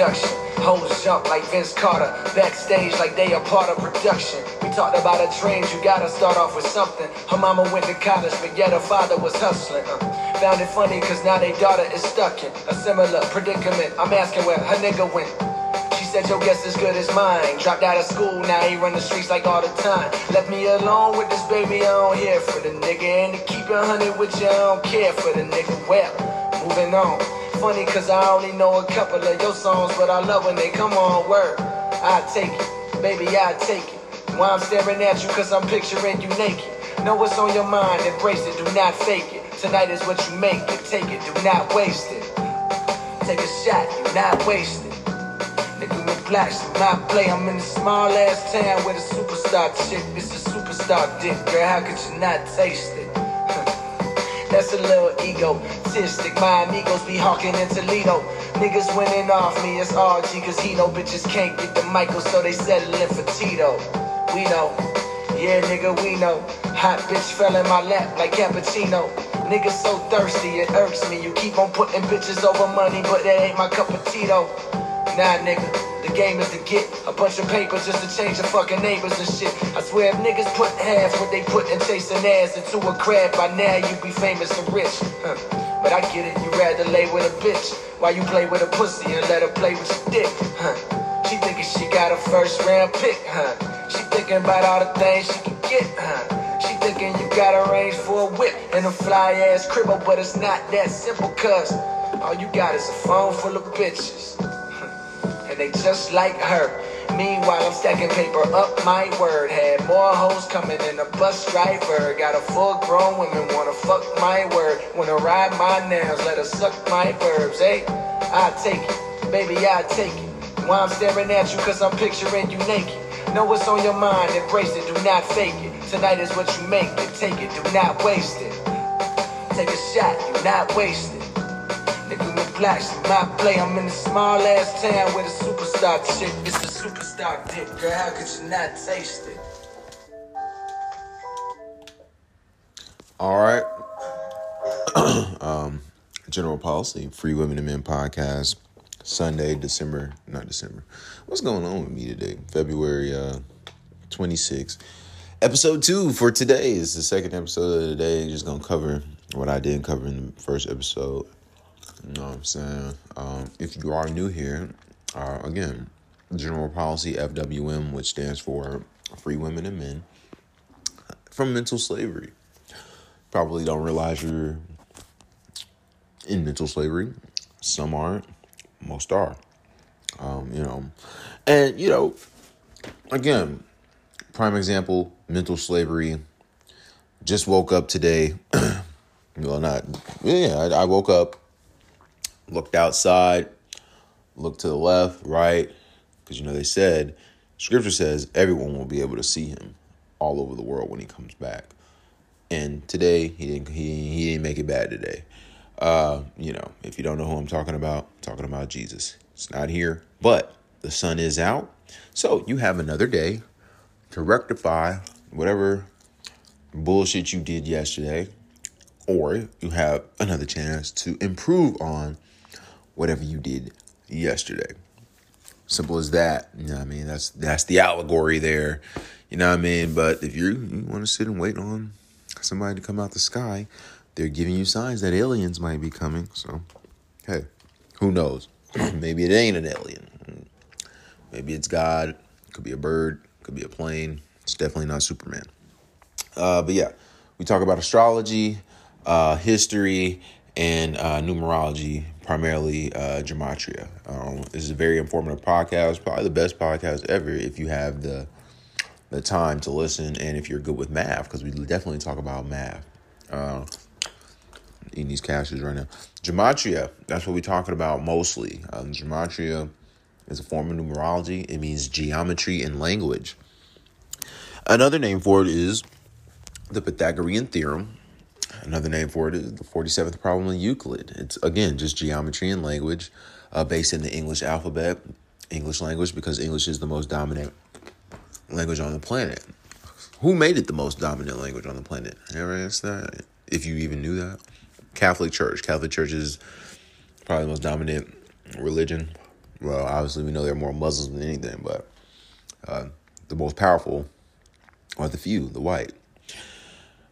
production. Hoes jump like Vince Carter, backstage like they a part of production. We talked about her dreams, you gotta start off with something. Her mama went to college, but yet her father was hustling. Uh, found it funny, cause now their daughter is stuck in a similar predicament. I'm asking where her nigga went. She said your guess as good as mine. Dropped out of school, now he run the streets like all the time. Left me alone with this baby, I don't hear for the nigga. And to keep it hundred with you, I don't care for the nigga. Well, moving on. Funny cause I only know a couple of your songs, but I love when they come on word. I take it, baby, I take it. Why I'm staring at you cause I'm picturing you naked. Know what's on your mind, embrace it, do not fake it. Tonight is what you make it, take it, do not waste it. Take a shot, do not waste it. Nigga with blacks my play. I'm in a small ass town with a superstar chick. It's a superstar dick, girl. How could you not taste it? That's a little egotistic. My amigos be hawking in Toledo. Niggas winning off me, it's RG, cause he know bitches can't get the Michael, so they settling for Tito. We know, yeah, nigga, we know. Hot bitch fell in my lap like cappuccino. Niggas so thirsty, it irks me. You keep on putting bitches over money, but that ain't my cup of Tito. Nah, nigga, the game is to get a bunch of papers just to change the fucking neighbors and shit. I swear if niggas put half what they put in chasing ass into a crab, by now you'd be famous and rich. Huh. But I get it, you rather lay with a bitch while you play with a pussy and let her play with your dick. Huh. She thinking she got a first round pick, huh? She thinking about all the things she can get, huh? She thinking you got a range for a whip and a fly ass cribble, but it's not that simple, cuz all you got is a phone full of bitches they just like her. Meanwhile, I'm stacking paper up my word. Had more hoes coming than a bus driver. Got a full grown women wanna fuck my word. Wanna ride my nails, let her suck my verbs. Hey, I take it, baby, I take it. Why I'm staring at you, cause I'm picturing you naked. Know what's on your mind, embrace it, do not fake it. Tonight is what you make it, take it, do not waste it. Take a shot, do not waste it. Nigga in my play. I'm in a small ass town with a superstar chick. It's a superstar dick, girl. How could you not taste it? All right. um, General Policy, Free Women and Men podcast, Sunday, December, not December. What's going on with me today? February uh, 26th. Episode two for today is the second episode of the day. Just gonna cover what I didn't cover in the first episode. You know what I'm saying? Um, if you are new here, uh, again, General Policy FWM, which stands for Free Women and Men from Mental Slavery. Probably don't realize you're in mental slavery. Some aren't, most are. Um, you know, and you know, again, prime example, mental slavery. Just woke up today. well, not yeah. I, I woke up looked outside, looked to the left, right, because you know they said, scripture says everyone will be able to see him all over the world when he comes back. And today he didn't he, he didn't make it bad today. Uh, you know, if you don't know who I'm talking about, I'm talking about Jesus. It's not here, but the sun is out. So you have another day to rectify whatever bullshit you did yesterday, or you have another chance to improve on whatever you did yesterday. Simple as that. You know what I mean? That's that's the allegory there. You know what I mean? But if you you want to sit and wait on somebody to come out the sky, they're giving you signs that aliens might be coming. So, hey, who knows? Maybe it ain't an alien. Maybe it's God. Could be a bird. Could be a plane. It's definitely not Superman. Uh, but yeah, we talk about astrology, uh, history, and uh, numerology, primarily uh, gematria. Um, this is a very informative podcast, probably the best podcast ever if you have the the time to listen and if you're good with math, because we definitely talk about math. Uh, these cashews right now. Gematria, that's what we're talking about mostly. Um, gematria is a form of numerology. It means geometry in language. Another name for it is the Pythagorean theorem. Another name for it is the 47th problem in Euclid. It's, again, just geometry and language uh, based in the English alphabet, English language, because English is the most dominant language on the planet. Who made it the most dominant language on the planet? Ever asked that? If you even knew that? Catholic Church. Catholic Church is probably the most dominant religion Well, obviously, we know there are more Muslims than anything, but uh, the most powerful are the few, the white,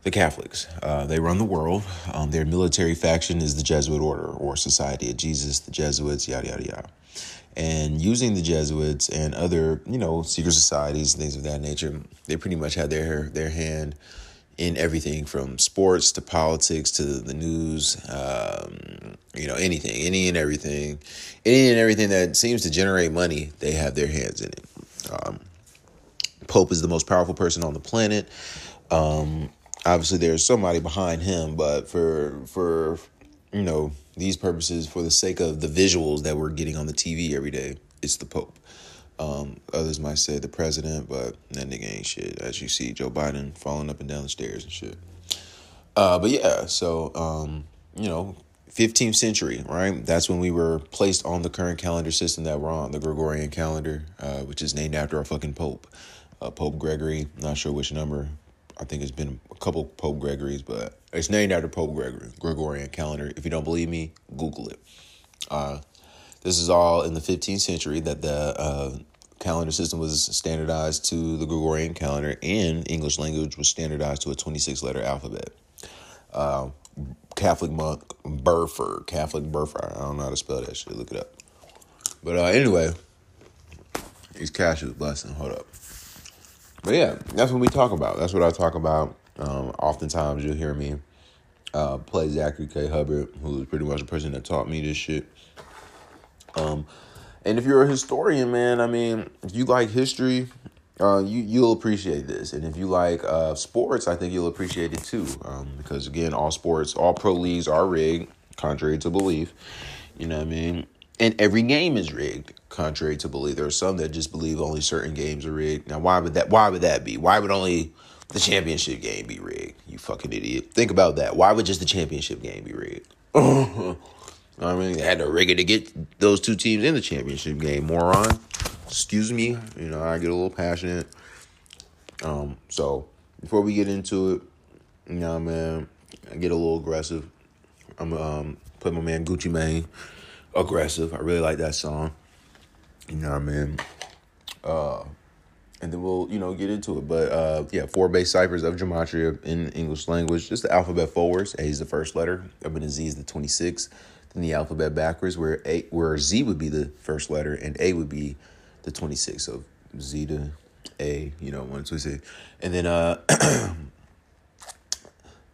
the Catholics. Uh, they run the world. Um, their military faction is the Jesuit Order or Society of Jesus, the Jesuits, yada, yada, yada. And using the Jesuits and other, you know, secret societies, and things of that nature, they pretty much had their their hand in everything from sports to politics to the news, um, you know, anything, any and everything, any and everything that seems to generate money, they have their hands in it. Um, Pope is the most powerful person on the planet. Um, obviously, there's somebody behind him, but for for you know these purposes, for the sake of the visuals that we're getting on the TV every day, it's the Pope. Um, others might say the president, but that nigga ain't shit. As you see, Joe Biden falling up and down the stairs and shit. Uh, but yeah, so um, you know, 15th century, right? That's when we were placed on the current calendar system that we're on, the Gregorian calendar, uh, which is named after our fucking Pope, uh, Pope Gregory. Not sure which number. I think it's been a couple Pope Gregories, but it's named after Pope Gregory, Gregorian calendar. If you don't believe me, Google it. Uh, this is all in the 15th century that the uh, calendar system was standardized to the Gregorian calendar and English language was standardized to a 26 letter alphabet. Uh, Catholic monk Burford, Catholic Burford. I don't know how to spell that shit. Look it up. But uh, anyway, these Cassius blessing. Hold up. But yeah, that's what we talk about. That's what I talk about. Um, oftentimes you'll hear me uh, play Zachary K. Hubbard, who is pretty much the person that taught me this shit. Um, and if you're a historian, man, I mean, if you like history, uh, you you'll appreciate this, and if you like uh, sports, I think you'll appreciate it too. Um, because again, all sports, all pro leagues are rigged, contrary to belief. You know what I mean? And every game is rigged, contrary to belief. There are some that just believe only certain games are rigged. Now, why would that? Why would that be? Why would only the championship game be rigged? You fucking idiot! Think about that. Why would just the championship game be rigged? I mean, they had to rig it to get those two teams in the championship game. Moron. Excuse me. You know, I get a little passionate. Um, so before we get into it, you know, man, I get a little aggressive. I'm um put my man Gucci Mane aggressive. I really like that song. You know what I mean? Uh and then we'll, you know, get into it. But uh yeah, four base ciphers of gematria in English language. Just the alphabet forwards. A is the first letter. Up in Z is the 26th then the alphabet backwards, where a where Z would be the first letter and A would be the 26. So Z to A, you know, one, two, six. And then uh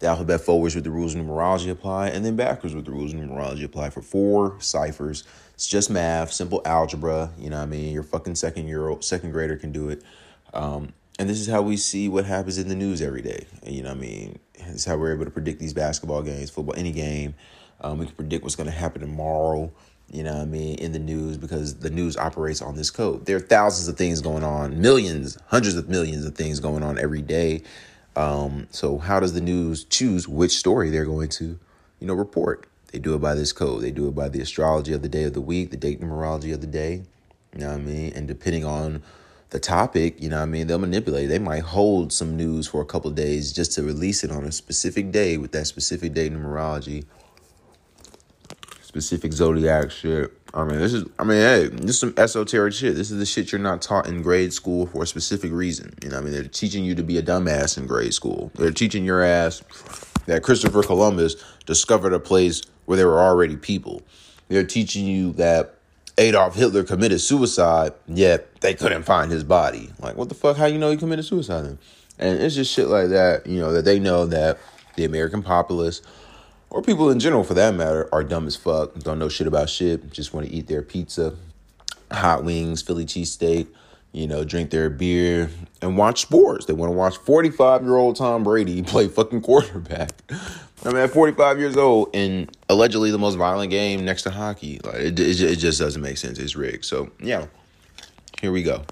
the alphabet forwards with the rules of numerology apply, and then backwards with the rules of numerology apply for four ciphers. It's just math, simple algebra. You know what I mean? Your fucking second year old, second grader can do it. Um, and this is how we see what happens in the news every day. You know what I mean? This is how we're able to predict these basketball games, football, any game. Um, we can predict what's going to happen tomorrow, you know what I mean, in the news because the news operates on this code. There are thousands of things going on, millions, hundreds of millions of things going on every day. Um, so how does the news choose which story they're going to, you know, report? They do it by this code. They do it by the astrology of the day of the week, the date numerology of the day. You know what I mean? And depending on the topic, you know what I mean, they'll manipulate. They might hold some news for a couple days just to release it on a specific day with that specific date numerology specific zodiac shit. I mean, this is, I mean, hey, this is some esoteric shit. This is the shit you're not taught in grade school for a specific reason. You know, what I mean, they're teaching you to be a dumbass in grade school. They're teaching your ass that Christopher Columbus discovered a place where there were already people. They're teaching you that Adolf Hitler committed suicide, yet they couldn't find his body. Like, what the fuck? How you know he committed suicide then? And it's just shit like that, you know, that they know that the American populace or people in general for that matter, are dumb as fuck, don't know shit about shit, just want to eat their pizza, hot wings, Philly cheesesteak, you know, drink their beer and watch sports. They want to watch 45 year old Tom Brady play fucking quarterback. I mean, at 45 years old in allegedly the most violent game next to hockey. Like, it, it, it just doesn't make sense. It's rigged. So, yeah, here we go.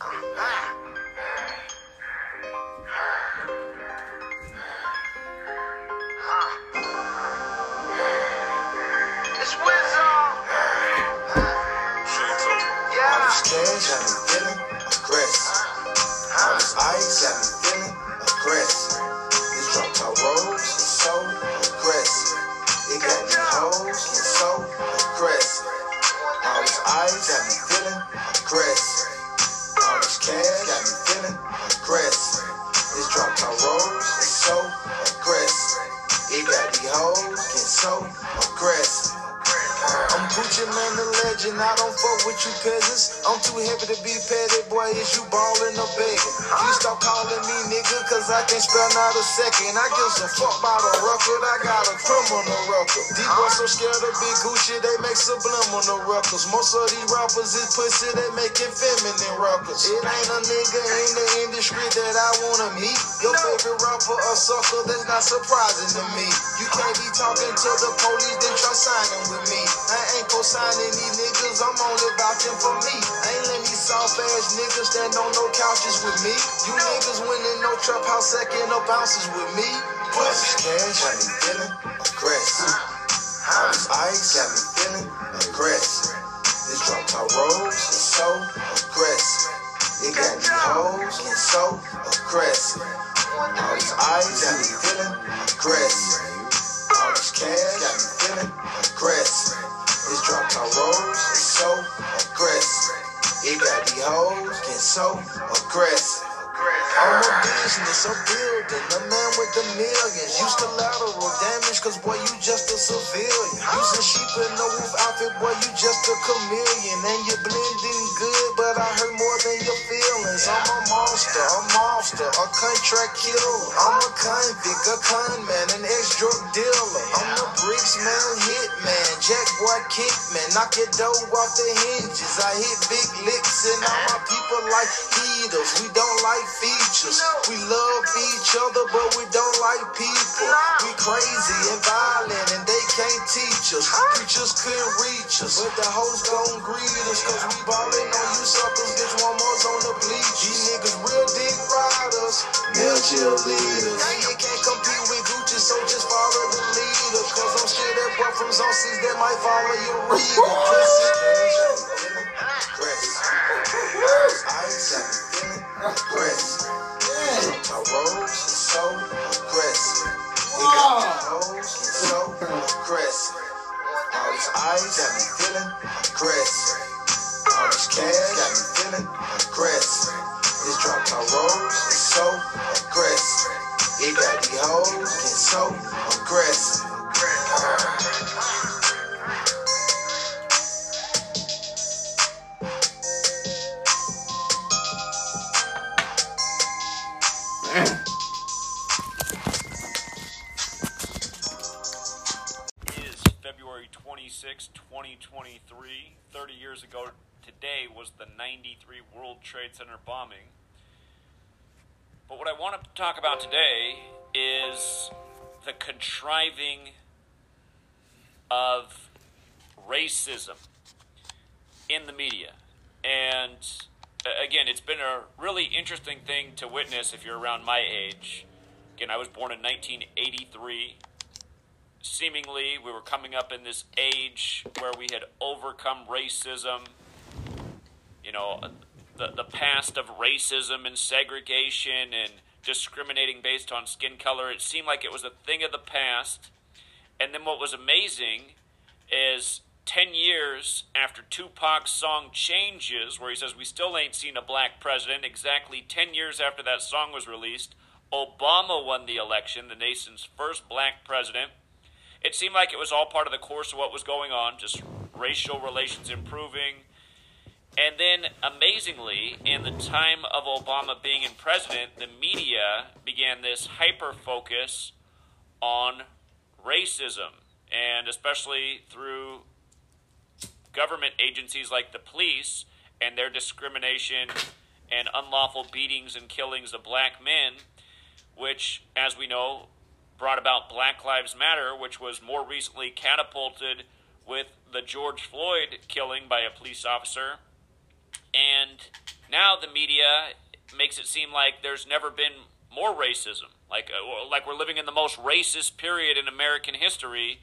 got me ah. I can't spell not a second. I give some fuck about a record. I got a criminal record. These boys so scared of big Gucci, they make subliminal records. Most of these rappers is pussy, they making feminine records. It ain't a nigga in the industry that I wanna meet. Your favorite rapper a sucker, that's not surprising to me. You can't be talking to the police, then try signing with me. I ain't co-signing these niggas, I'm only vouching for me. I ain't letting these soft ass niggas stand on no couches with me. You niggas winning no trap house, second up ounces with me. Push cash, got me feeling aggressive. All this ice got me feeling aggressive. This drop top rolls is so aggressive. It got me hoes getting so aggressive. All this ice got me feeling aggressive. All this cash got me feeling aggressive. This drop top rolls is so aggressive. It got these hoes getting so aggressive. I'm a business, a building, a man with the millions. Used to lateral damage, cause boy, you just a civilian. Using sheep in no roof outfit, boy, you just a chameleon. And you're blending good, but I hurt more than your feelings. I'm a monster, a monster, a contract killer. I'm a convict, a con man, an ex-drug dealer. I'm the bricks man, hit man, jack boy, kick man. Knock your dough off the hinges. I hit big licks, and all my people like heaters. We don't like features. We love each other, but we don't like people. We crazy and violent, and they can't teach us. Preachers couldn't reach us, but the hoes gon' greet us, cause we ballin' on you suckers. Bitch, one more's on the bleach. These niggas real dick riders, male cheerleaders. Now you can't compete with Gucci, so just follow the leader. Cause I'm still that boy from Zone 6 that might follow your reader. Pussy. Ice aggressive. My rose so aggressive. It got my get so aggressive. All this ice got me feeling aggressive. All this cash got me feeling aggressive. This drop my rose is so aggressive. It got these hoes get so aggressive. Is February 26, 2023. 30 years ago today was the 93 World Trade Center bombing. But what I want to talk about today is the contriving of racism in the media. And again, it's been a really interesting thing to witness if you're around my age. Again, I was born in 1983 seemingly we were coming up in this age where we had overcome racism you know the the past of racism and segregation and discriminating based on skin color. It seemed like it was a thing of the past. And then what was amazing is 10 years after Tupac's song Changes, where he says, We still ain't seen a black president, exactly 10 years after that song was released, Obama won the election, the nation's first black president. It seemed like it was all part of the course of what was going on, just racial relations improving. And then, amazingly, in the time of Obama being in president, the media began this hyper focus on racism, and especially through government agencies like the police and their discrimination and unlawful beatings and killings of black men, which, as we know, brought about Black Lives Matter, which was more recently catapulted with the George Floyd killing by a police officer. And now the media makes it seem like there's never been more racism, like uh, like we're living in the most racist period in American history.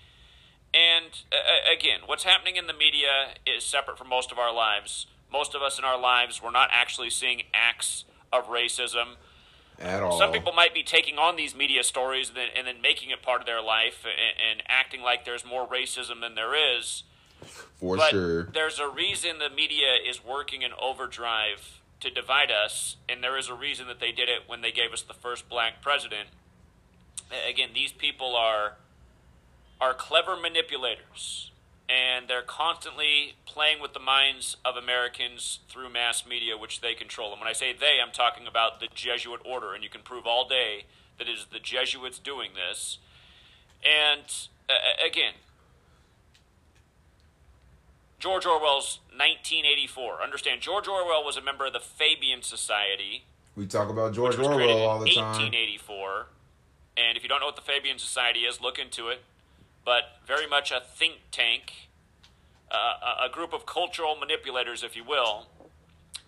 And uh, again, what's happening in the media is separate from most of our lives. Most of us in our lives, we're not actually seeing acts of racism. At all. Some people might be taking on these media stories and then, and then making it part of their life and, and acting like there's more racism than there is. For but sure. there's a reason the media is working in overdrive to divide us, and there is a reason that they did it when they gave us the first black president. Again, these people are are clever manipulators, and they're constantly playing with the minds of Americans through mass media, which they control. And when I say they, I'm talking about the Jesuit order, and you can prove all day that it is the Jesuits doing this. And uh, again, George Orwell's 1984. Understand, George Orwell was a member of the Fabian Society, We talk about George which was created Orwell all the time. 1884. And if you don't know what the Fabian Society is, look into it. But very much a think tank, uh, a- group of cultural manipulators, if you will.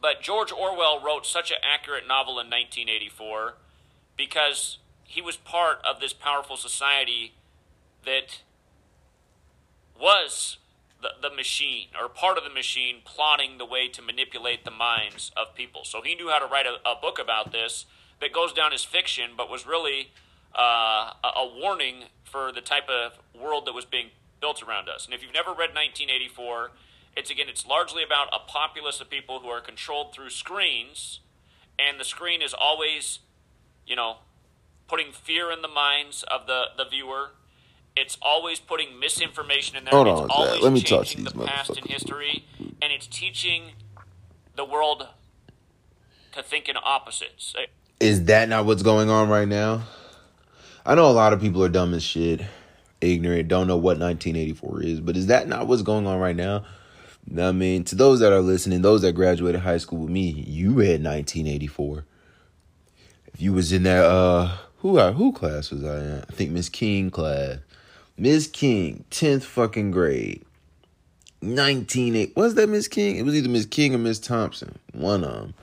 But George Orwell wrote such an accurate novel in 1984 because he was part of this powerful society that was the, the machine or part of the machine plotting the way to manipulate the minds of people. So he knew how to write a, a book about this that goes down as fiction, but was really uh, a, a warning for the type of world that was being built around us. And if you've never read 1984, it's again, it's largely about a populace of people who are controlled through screens, and the screen is always, you know, putting fear in the minds of the, the viewer. It's always putting misinformation in there. Hold it's on, Zach. always Let me talk to changing these the past in history, and it's teaching the world to think in opposites. Is that not what's going on right now? I know a lot of people are dumb as shit, ignorant, don't know what 1984 is, but is that not what's going on right now? I mean, to those that are listening, those that graduated high school with me, you read 1984. If you was in that, uh, who uh, who class was I in? I think Miss King class. Miss King, 10th fucking grade. 19, was that Miss King? It was either Miss King or Miss Thompson. One of them.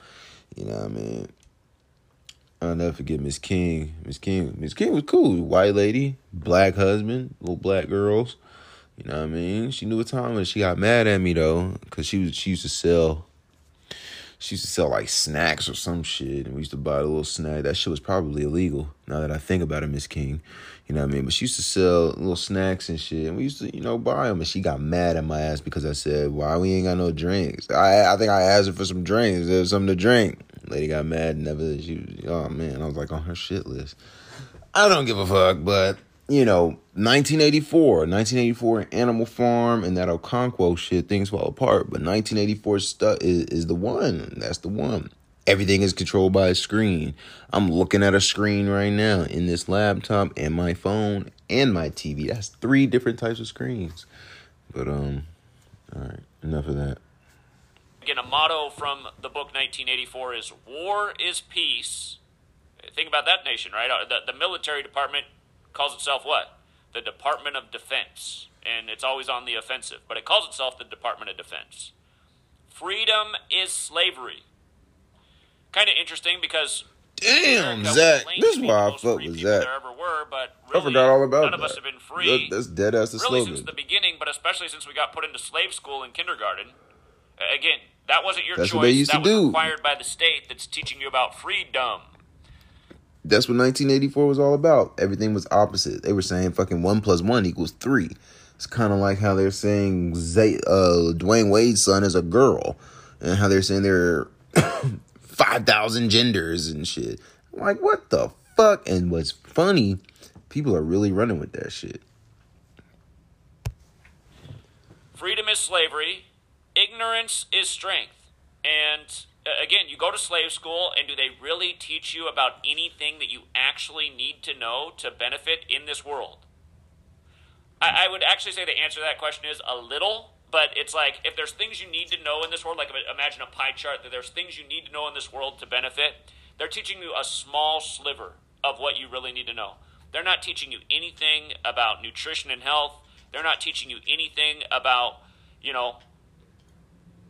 You know what I mean? I'll never forget Miss King. Miss King. Miss King was cool. White lady, black husband, little black girls. You know what I mean? She knew what time was. She got mad at me though, cause she was she used to sell. She used to sell like snacks or some shit, and we used to buy a little snack. That shit was probably illegal. Now that I think about it, Miss King, you know what I mean. But she used to sell little snacks and shit, and we used to, you know, buy them. And she got mad at my ass because I said, "Why we ain't got no drinks?" I I think I asked her for some drinks. There was something to drink. Lady got mad. Never. She was. Oh man, I was like on her shit list. I don't give a fuck, but you know, 1984, 1984 Animal Farm and that Okonkwo shit, things fall apart. But 1984 stuff is, is the one. That's the one. Everything is controlled by a screen. I'm looking at a screen right now in this laptop and my phone and my TV. That's three different types of screens. But um, all right, enough of that. Again, a motto from the book 1984 is "War is peace." Think about that nation, right? Uh, The, the military department calls itself what? The Department of Defense, and it's always on the offensive. But it calls itself the Department of Defense. Freedom is slavery. Kind of interesting because Damn, America Zach. This is why I fuck with Zach. There ever were, but I forgot all about none that. of us have been free. That- that's dead ass the really slogan. since the beginning, but especially since we got put into slave school in kindergarten. Again, that wasn't your That's choice. what they used that to was do. required by the state that's teaching you about freedom. That's what 1984 was all about. Everything was opposite. They were saying fucking one plus one equals three. It's kind of like how they're saying Zay, uh, Dwyane Wade's son is a girl, and how they're saying there are 5,000 genders and shit. I'm like, what the fuck? And what's funny, people are really running with that shit. Freedom is slavery. Ignorance is strength. And uh, again, you go to slave school, and do they really teach you about anything that you actually need to know to benefit in this world? I, I would actually say the answer to that question is a little, but it's like if there's things you need to know in this world, like imagine a pie chart, that there's things you need to know in this world to benefit, they're teaching you a small sliver of what you really need to know. They're not teaching you anything about nutrition and health. They're not teaching you anything about, you know,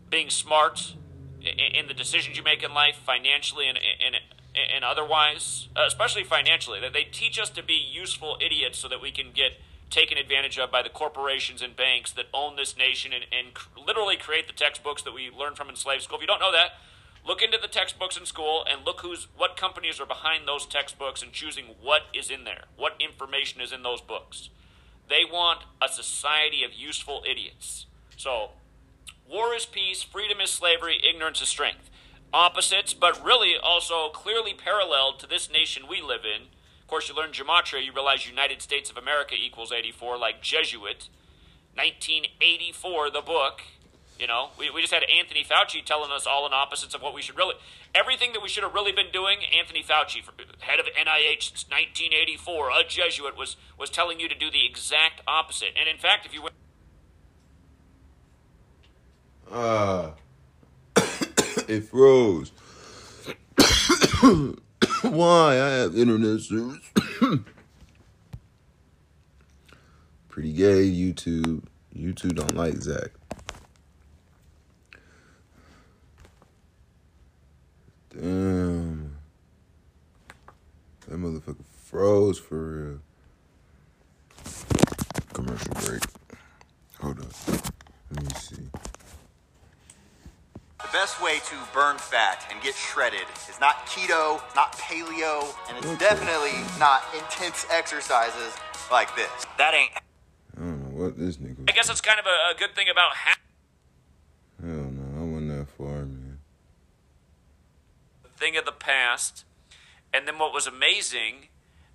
being smart in the decisions you make in life, financially and and, and otherwise, especially financially. That they teach us to be useful idiots so that we can get taken advantage of by the corporations and banks that own this nation and, and literally create the textbooks that we learn from in slave school. If you don't know that, Look into the textbooks in school and look who's what companies are behind those textbooks and choosing what is in there, what information is in those books. They want a society of useful idiots. So, war is peace, freedom is slavery, ignorance is strength. Opposites, but really also clearly paralleled to this nation we live in. Of course, you learn gematria, you realize United States of America equals 84, like Jesuit. 1984, the book. You know, we, we just had Anthony Fauci telling us all in opposites of what we should really, everything that we should have really been doing. Anthony Fauci, head of NIH since 1984, a Jesuit, was was telling you to do the exact opposite. And in fact, if you went, uh, it froze. Why? I have internet service. Pretty gay, YouTube. YouTube don't like Zach. Damn. That motherfucker froze for real. Commercial break. Hold up. Let me see. The best way to burn fat and get shredded is not keto, not paleo, and it's Okay. definitely not intense exercises like this. That ain't I don't know what this nigga. I guess it's kind of a, a good thing about ha- Hell no, I wasn't that far, man. thing of the past. And then what was amazing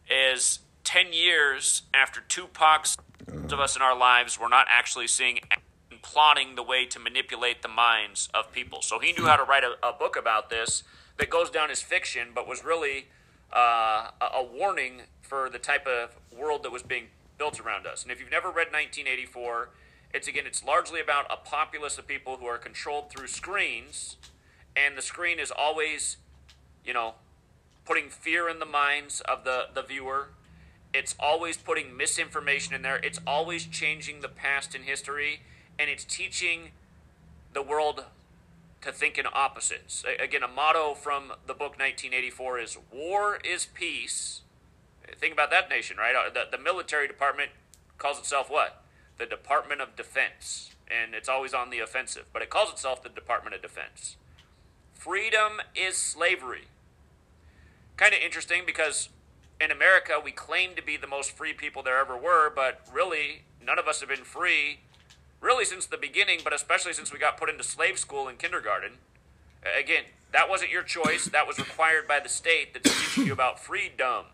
is 10 years after Tupac's uh-huh. of us in our lives were not actually seeing and plotting the way to manipulate the minds of people. So he knew how to write a, a book about this that goes down as fiction, but was really uh, a, a warning for the type of world that was being built around us. And if you've never read 1984, it's again, it's largely about a populace of people who are controlled through screens, and the screen is always you know, putting fear in the minds of the, the viewer. It's always putting misinformation in there. It's always changing the past in history, and it's teaching the world to think in opposites. Again, a motto from the book 1984 is War is Peace. Think about that nation, right? Uh, The, the military department calls itself what? The Department of Defense. And it's always on the offensive, but it calls itself the Department of Defense. Freedom is slavery. Kind of interesting because in America we claim to be the most free people there ever were, but really none of us have been free really since the beginning, but especially since we got put into slave school in kindergarten. Again, that wasn't your choice. That was required by the state that's teaching you about freedom.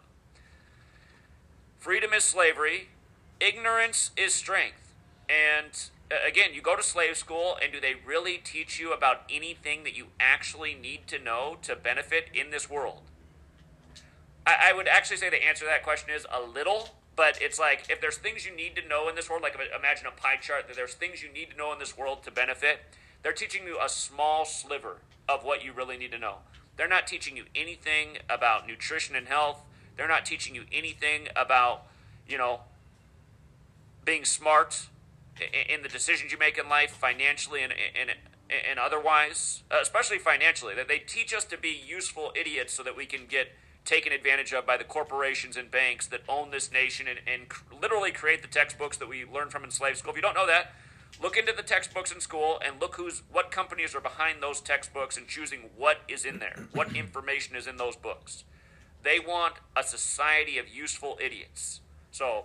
Freedom is slavery. Ignorance is strength. And again, you go to slave school, and do they really teach you about anything that you actually need to know to benefit in this world? I, I would actually say the answer to that question is a little, but it's like if there's things you need to know in this world, like imagine a pie chart that there's things you need to know in this world to benefit, they're teaching you a small sliver of what you really need to know. They're not teaching you anything about nutrition and health. They're not teaching you anything about, you know, being smart in the decisions you make in life, financially and and, and otherwise, uh, especially financially. That they teach us to be useful idiots so that we can get taken advantage of by the corporations and banks that own this nation and, and literally create the textbooks that we learn from in slave school. If you don't know that, look into the textbooks in school and look who's what companies are behind those textbooks and choosing what is in there, what information is in those books. They want a society of useful idiots. So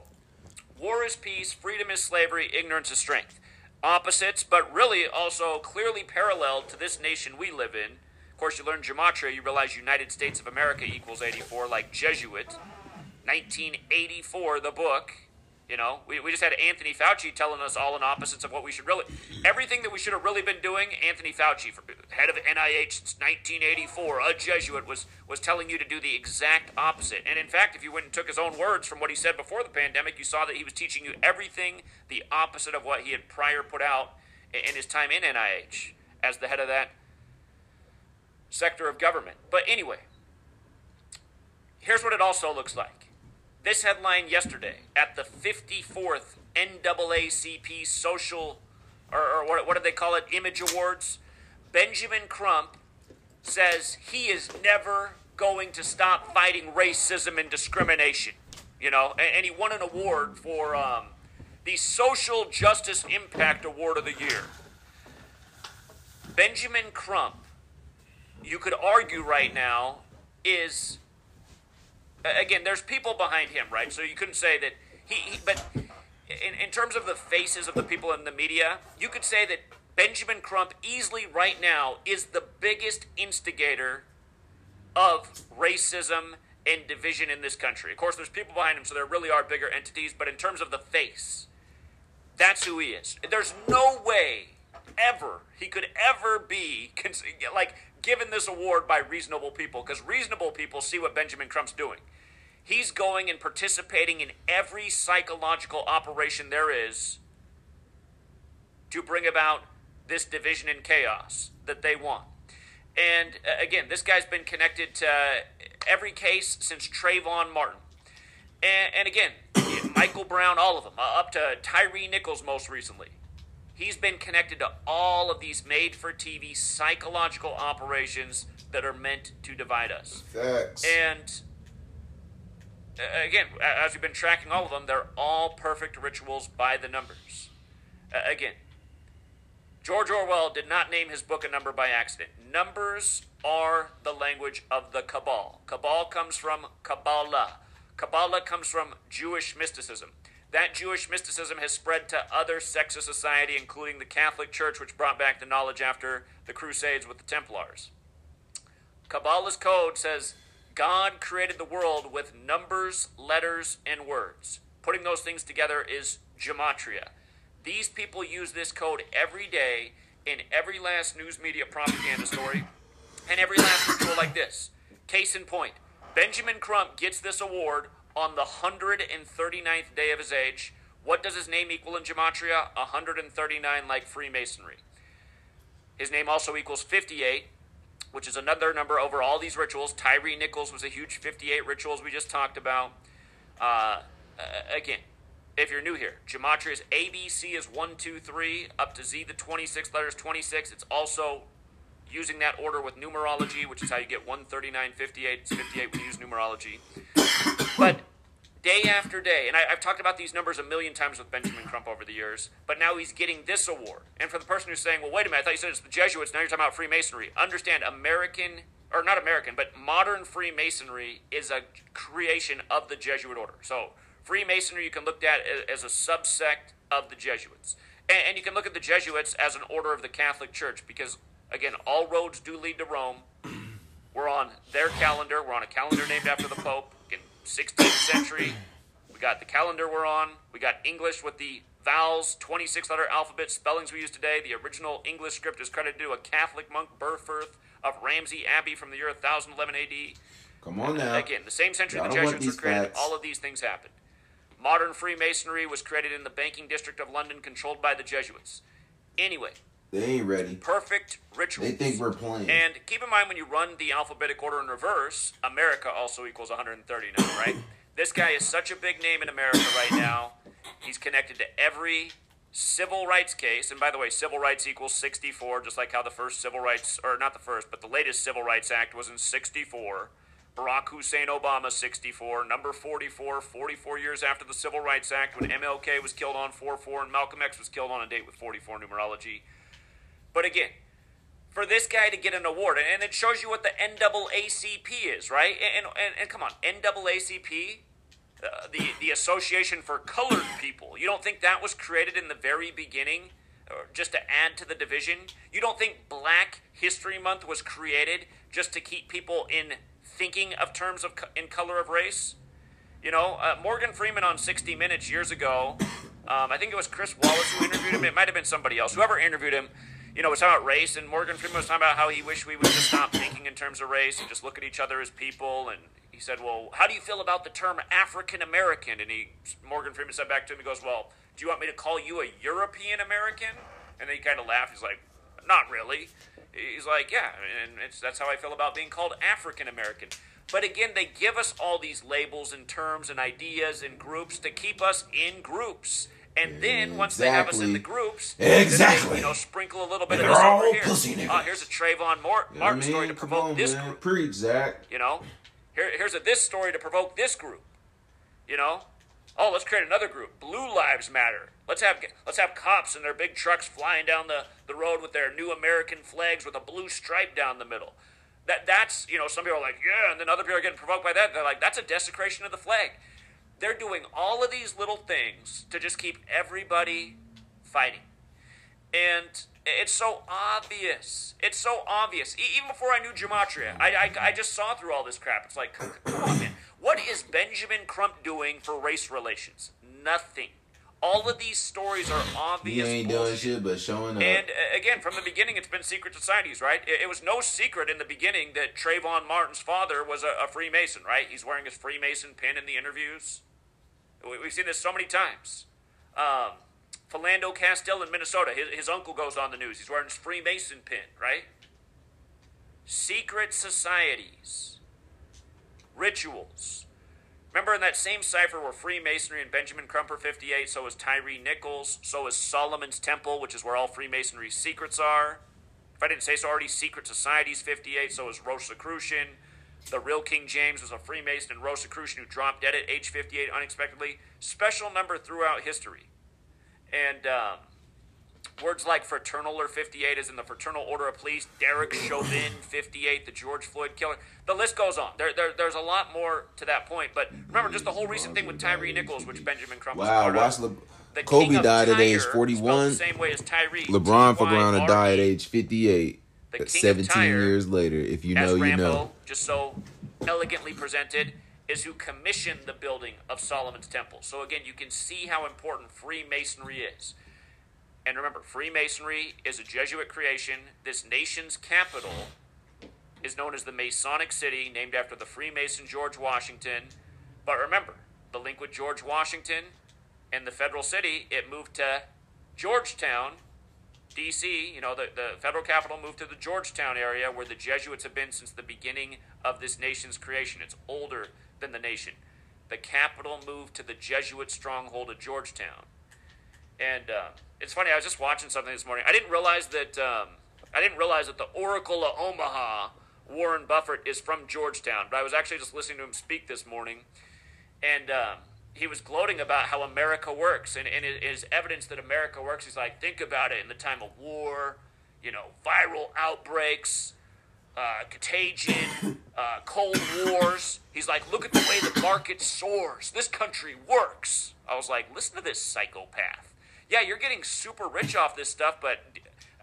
War is peace, freedom is slavery, ignorance is strength. Opposites, but really also clearly paralleled to this nation we live in. Course, you learn gematria, you realize United States of America equals 84, like Jesuit. 1984, the book. You know, we, we just had Anthony Fauci telling us all in opposites of what we should really, everything that we should have really been doing. Anthony Fauci, head of NIH since 1984, a Jesuit, was was telling you to do the exact opposite. And in fact, if you went and took his own words from what he said before the pandemic, you saw that he was teaching you everything the opposite of what he had prior put out in his time in NIH as the head of that sector of government. But anyway, here's what it also looks like. This headline yesterday at the 54th NAACP Social, or, or what, what do they call it, Image Awards. Benjamin Crump says he is never going to stop fighting racism and discrimination. You know, and, and he won an award for um, the Social Justice Impact Award of the Year. Benjamin Crump you could argue right now is again, there's people behind him, right? So you couldn't say that he, he but in, in terms of the faces of the people in the media, you could say that Benjamin Crump easily right now is the biggest instigator of racism and division in this country. Of course, there's people behind him, so there really are bigger entities, but in terms of the face, that's who he is. There's no way ever he could ever be like given this award by reasonable people because reasonable people see what Benjamin Crump's doing. He's going and participating in every psychological operation there is to bring about this division and chaos that they want. And uh, again, this guy's been connected to every case since Trayvon Martin. And, and again, Michael Brown, all of them, uh, up to Tyre Nichols most recently. He's been connected to all of these made for TV psychological operations that are meant to divide us. Facts. And uh, again, as we've been tracking all of them, they're all perfect rituals by the numbers. Uh, again, George Orwell did not name his book a number by accident. Numbers are the language of the Cabal. Cabal comes from Kabbalah. Kabbalah comes from Jewish mysticism. That Jewish mysticism has spread to other sects of society, including the Catholic Church, which brought back the knowledge after the Crusades with the Templars. Kabbalah's code says God created the world with numbers, letters, and words. Putting those things together is gematria. These people use this code every day in every last news media propaganda story and every last ritual like this. Case in point, Benjamin Crump gets this award on the 139th day of his age. What does his name equal in Gematria? 139 like Freemasonry. His name also equals 58, which is another number over all these rituals. Tyre Nichols was a huge 58 rituals we just talked about. Uh, again, if you're new here, Gematria is ABC is 1, 2, 3, up to Z, the 26 letters, 26. It's also using that order with numerology, which is how you get 139, 58. It's 58 when you use numerology. But day after day, and I, have talked about these numbers a million times with Benjamin Crump over the years, but now he's getting this award. And for the person who's saying, well, wait a minute, I thought you said it's the Jesuits, now you're talking about Freemasonry. Understand, American, or not American, but modern Freemasonry is a creation of the Jesuit order. So Freemasonry you can look at as a subsect of the Jesuits. And, and you can look at the Jesuits as an order of the Catholic Church because, again, all roads do lead to Rome. We're on their calendar. We're on a calendar named after the Pope. 16th century. We got the calendar we're on. We got English with the vowels, 26 letter alphabet spellings we use today. The original English script is credited to a Catholic monk, Berthford of Ramsey Abbey from the year 1011 AD. Come on now. Again, the same century the Jesuits were created, facts. all of these things happened. Modern Freemasonry was created in the banking district of London, controlled by the Jesuits. Anyway, they ain't ready. Perfect rituals. They think we're playing. And keep in mind when you run the alphabetic order in reverse, America also equals 139, right? this guy is such a big name in America right now. He's connected to every civil rights case. And by the way, civil rights equals 64, just like how the first civil rights, or not the first, but the latest Civil Rights Act was in 64. Barack Hussein Obama, 64. Number 44, 44 years after the Civil Rights Act, when MLK was killed on 4 4 and Malcolm X was killed on a date with 44 numerology. But again, for this guy to get an award, and it shows you what the NAACP is, right? And, and, and come on, NAACP, uh, the, the Association for Colored People, you don't think that was created in the very beginning? Or just to add to the division? You don't think Black History Month was created just to keep people in thinking of terms of in color of race? You know, uh, Morgan Freeman on 60 Minutes years ago, um, I think it was Chris Wallace who interviewed him. It might have been somebody else. Whoever interviewed him, you know, was talking about race, and Morgan Freeman was talking about how he wished we would just stop thinking in terms of race and just look at each other as people. And he said, "Well, how do you feel about the term African American?" And he, Morgan Freeman, said back to him, he goes, "Well, do you want me to call you a European American?" And then he kind of laughed. He's like, "Not really." He's like, "Yeah, and that's how I feel about being called African American." But again, they give us all these labels and terms and ideas and groups to keep us in groups. And then once exactly. they have us in the groups, exactly, they, you know, sprinkle a little bit and of this over here. Pussy uh, here's a Trayvon Mor- Martin I mean? story to provoke on, this man. group. Preach, Zach. You know, here, here's a this story to provoke this group. You know, oh, let's create another group. Blue Lives Matter. Let's have let's have cops in their big trucks flying down the, the road with their new American flags with a blue stripe down the middle. That that's you know some people are like yeah, and then other people are getting provoked by that. They're like that's a desecration of the flag. They're doing all of these little things to just keep everybody fighting, and it's so obvious. It's so obvious. E- even before I knew gematria, I, I I just saw through all this crap. It's like come on, man. What is Benjamin Crump doing for race relations? Nothing. All of these stories are obvious. He ain't bullshit. doing shit but showing up. And uh, again, from the beginning, it's been secret societies, right? It, it was no secret in the beginning that Trayvon Martin's father was a, a Freemason, right? He's wearing his Freemason pin in the interviews. We, we've seen this so many times. Um, Philando Castile in Minnesota, his, his uncle goes on the news. He's wearing his Freemason pin, right? Secret societies, rituals. Remember in that same cipher were Freemasonry and Benjamin Crumper 58, so is Tyre Nichols, so is Solomon's Temple, which is where all Freemasonry secrets are. If I didn't say so already, Secret Societies 58, so is Rosicrucian. The real King James was a Freemason and Rosicrucian who dropped dead at age 58 unexpectedly. Special number throughout history. And um, words like fraternal or 58 is in the Fraternal Order of Police, Derek Chauvin 58, the George Floyd killer. The list goes on. There, there, there's a lot more to that point. But remember, just the whole recent thing with Tyre Nichols, which Benjamin Crump wow, watch. Le- The Kobe died at age Tyre, 41. spelled the same way as Tyree. LeBron for around to T-Y-R-E. die at age 58. The That's King of 17 Tyre, years later. If you know, you Rambo, know. just so elegantly presented, is who commissioned the building of Solomon's Temple. So again, you can see how important Freemasonry is. And remember, Freemasonry is a Jesuit creation. This nation's capital is known as the Masonic City, named after the Freemason George Washington. But remember, the link with George Washington and the federal city, it moved to Georgetown, D.C., you know, the, the federal capital moved to the Georgetown area where the Jesuits have been since the beginning of this nation's creation. It's older than the nation. The capital moved to the Jesuit stronghold of Georgetown. And uh, it's funny, I was just watching something this morning. I didn't realize that um, I didn't realize that the Oracle of Omaha, Warren Buffett, is from Georgetown. But I was actually just listening to him speak this morning, and um, he was gloating about how America works, and, and it is evidence that America works. He's like, think about it in the time of war, you know, viral outbreaks, uh, contagion, uh, cold wars. He's like, look at the way the market soars. This country works. I was like, listen to this psychopath. Yeah, you're getting super rich off this stuff, but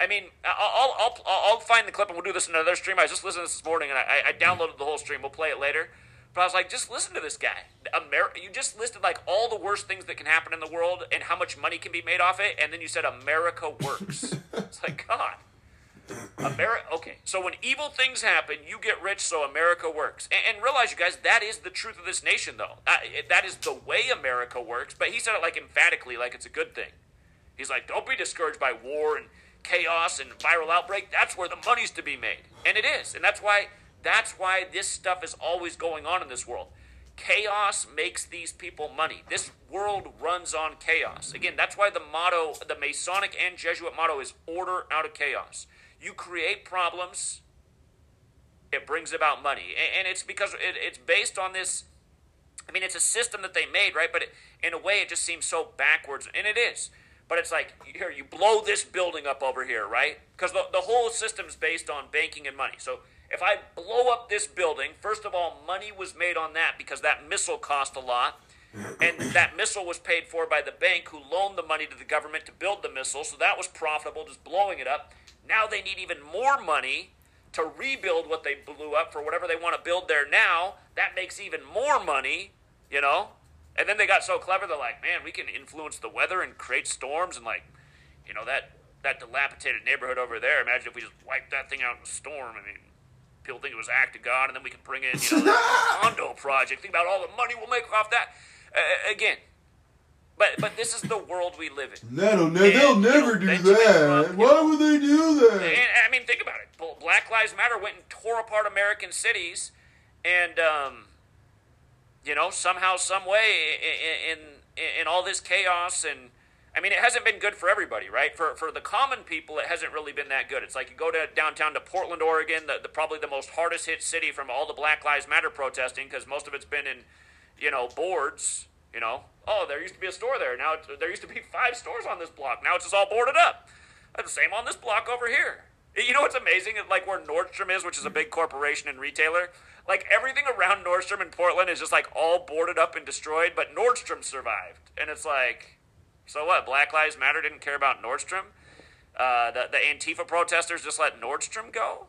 I mean, I'll, I'll, I'll, find the clip and we'll do this in another stream. I was just listening to this this morning and I, I downloaded the whole stream. We'll play it later. But I was like, just listen to this guy. America, you just listed like all the worst things that can happen in the world and how much money can be made off it, and then you said America works. it's like God. America. Okay, so when evil things happen, you get rich, so America works. And, and realize, you guys, that is the truth of this nation, though. Uh, that is the way America works. But he said it like emphatically, like it's a good thing. He's like, don't be discouraged by war and chaos and viral outbreak. That's where the money's to be made, and it is. And that's why that's why this stuff is always going on in this world. Chaos makes these people money. This world runs on chaos. Again, that's why the motto, the Masonic and Jesuit motto is order out of chaos. You create problems, it brings about money. And it's because it's based on this. I mean, it's a system that they made, right? But in a way, it just seems so backwards. And it is. But it's like, here, you blow this building up over here, right? Because the, the whole system's based on banking and money. So if I blow up this building, first of all, money was made on that because that missile cost a lot. And that missile was paid for by the bank who loaned the money to the government to build the missile. So that was profitable, just blowing it up. Now they need even more money to rebuild what they blew up for whatever they want to build there now. That makes even more money, you know? And then they got so clever, they're like, man, we can influence the weather and create storms and, like, you know, that, that dilapidated neighborhood over there. Imagine if we just wiped that thing out in a storm. I mean, people think it was act of God, and then we can bring in, you know, the condo project. Think about all the money we'll make off that. Uh, again, but but this is the world we live in. That'll ne- they'll And, you know, never do that. Trump, Why Why would they do that? And, I mean, think about it. Black Lives Matter went and tore apart American cities, and um, you know, somehow, some way, in, in in all this chaos, and I mean, it hasn't been good for everybody, right? For for the common people, it hasn't really been that good. It's like you go to downtown to Portland, Oregon, the, the probably the most hardest hit city from all the Black Lives Matter protesting, because most of it's been in, you know, boards. You know, oh, there used to be a store there. Now there used to be five stores on this block. Now it's just all boarded up. The same on this block over here. You know what's amazing? Like where Nordstrom is, which is a big corporation and retailer, like everything around Nordstrom in Portland is just like all boarded up and destroyed, but Nordstrom survived. And it's like, so what? Black Lives Matter didn't care about Nordstrom? Uh, the, the Antifa protesters just let Nordstrom go?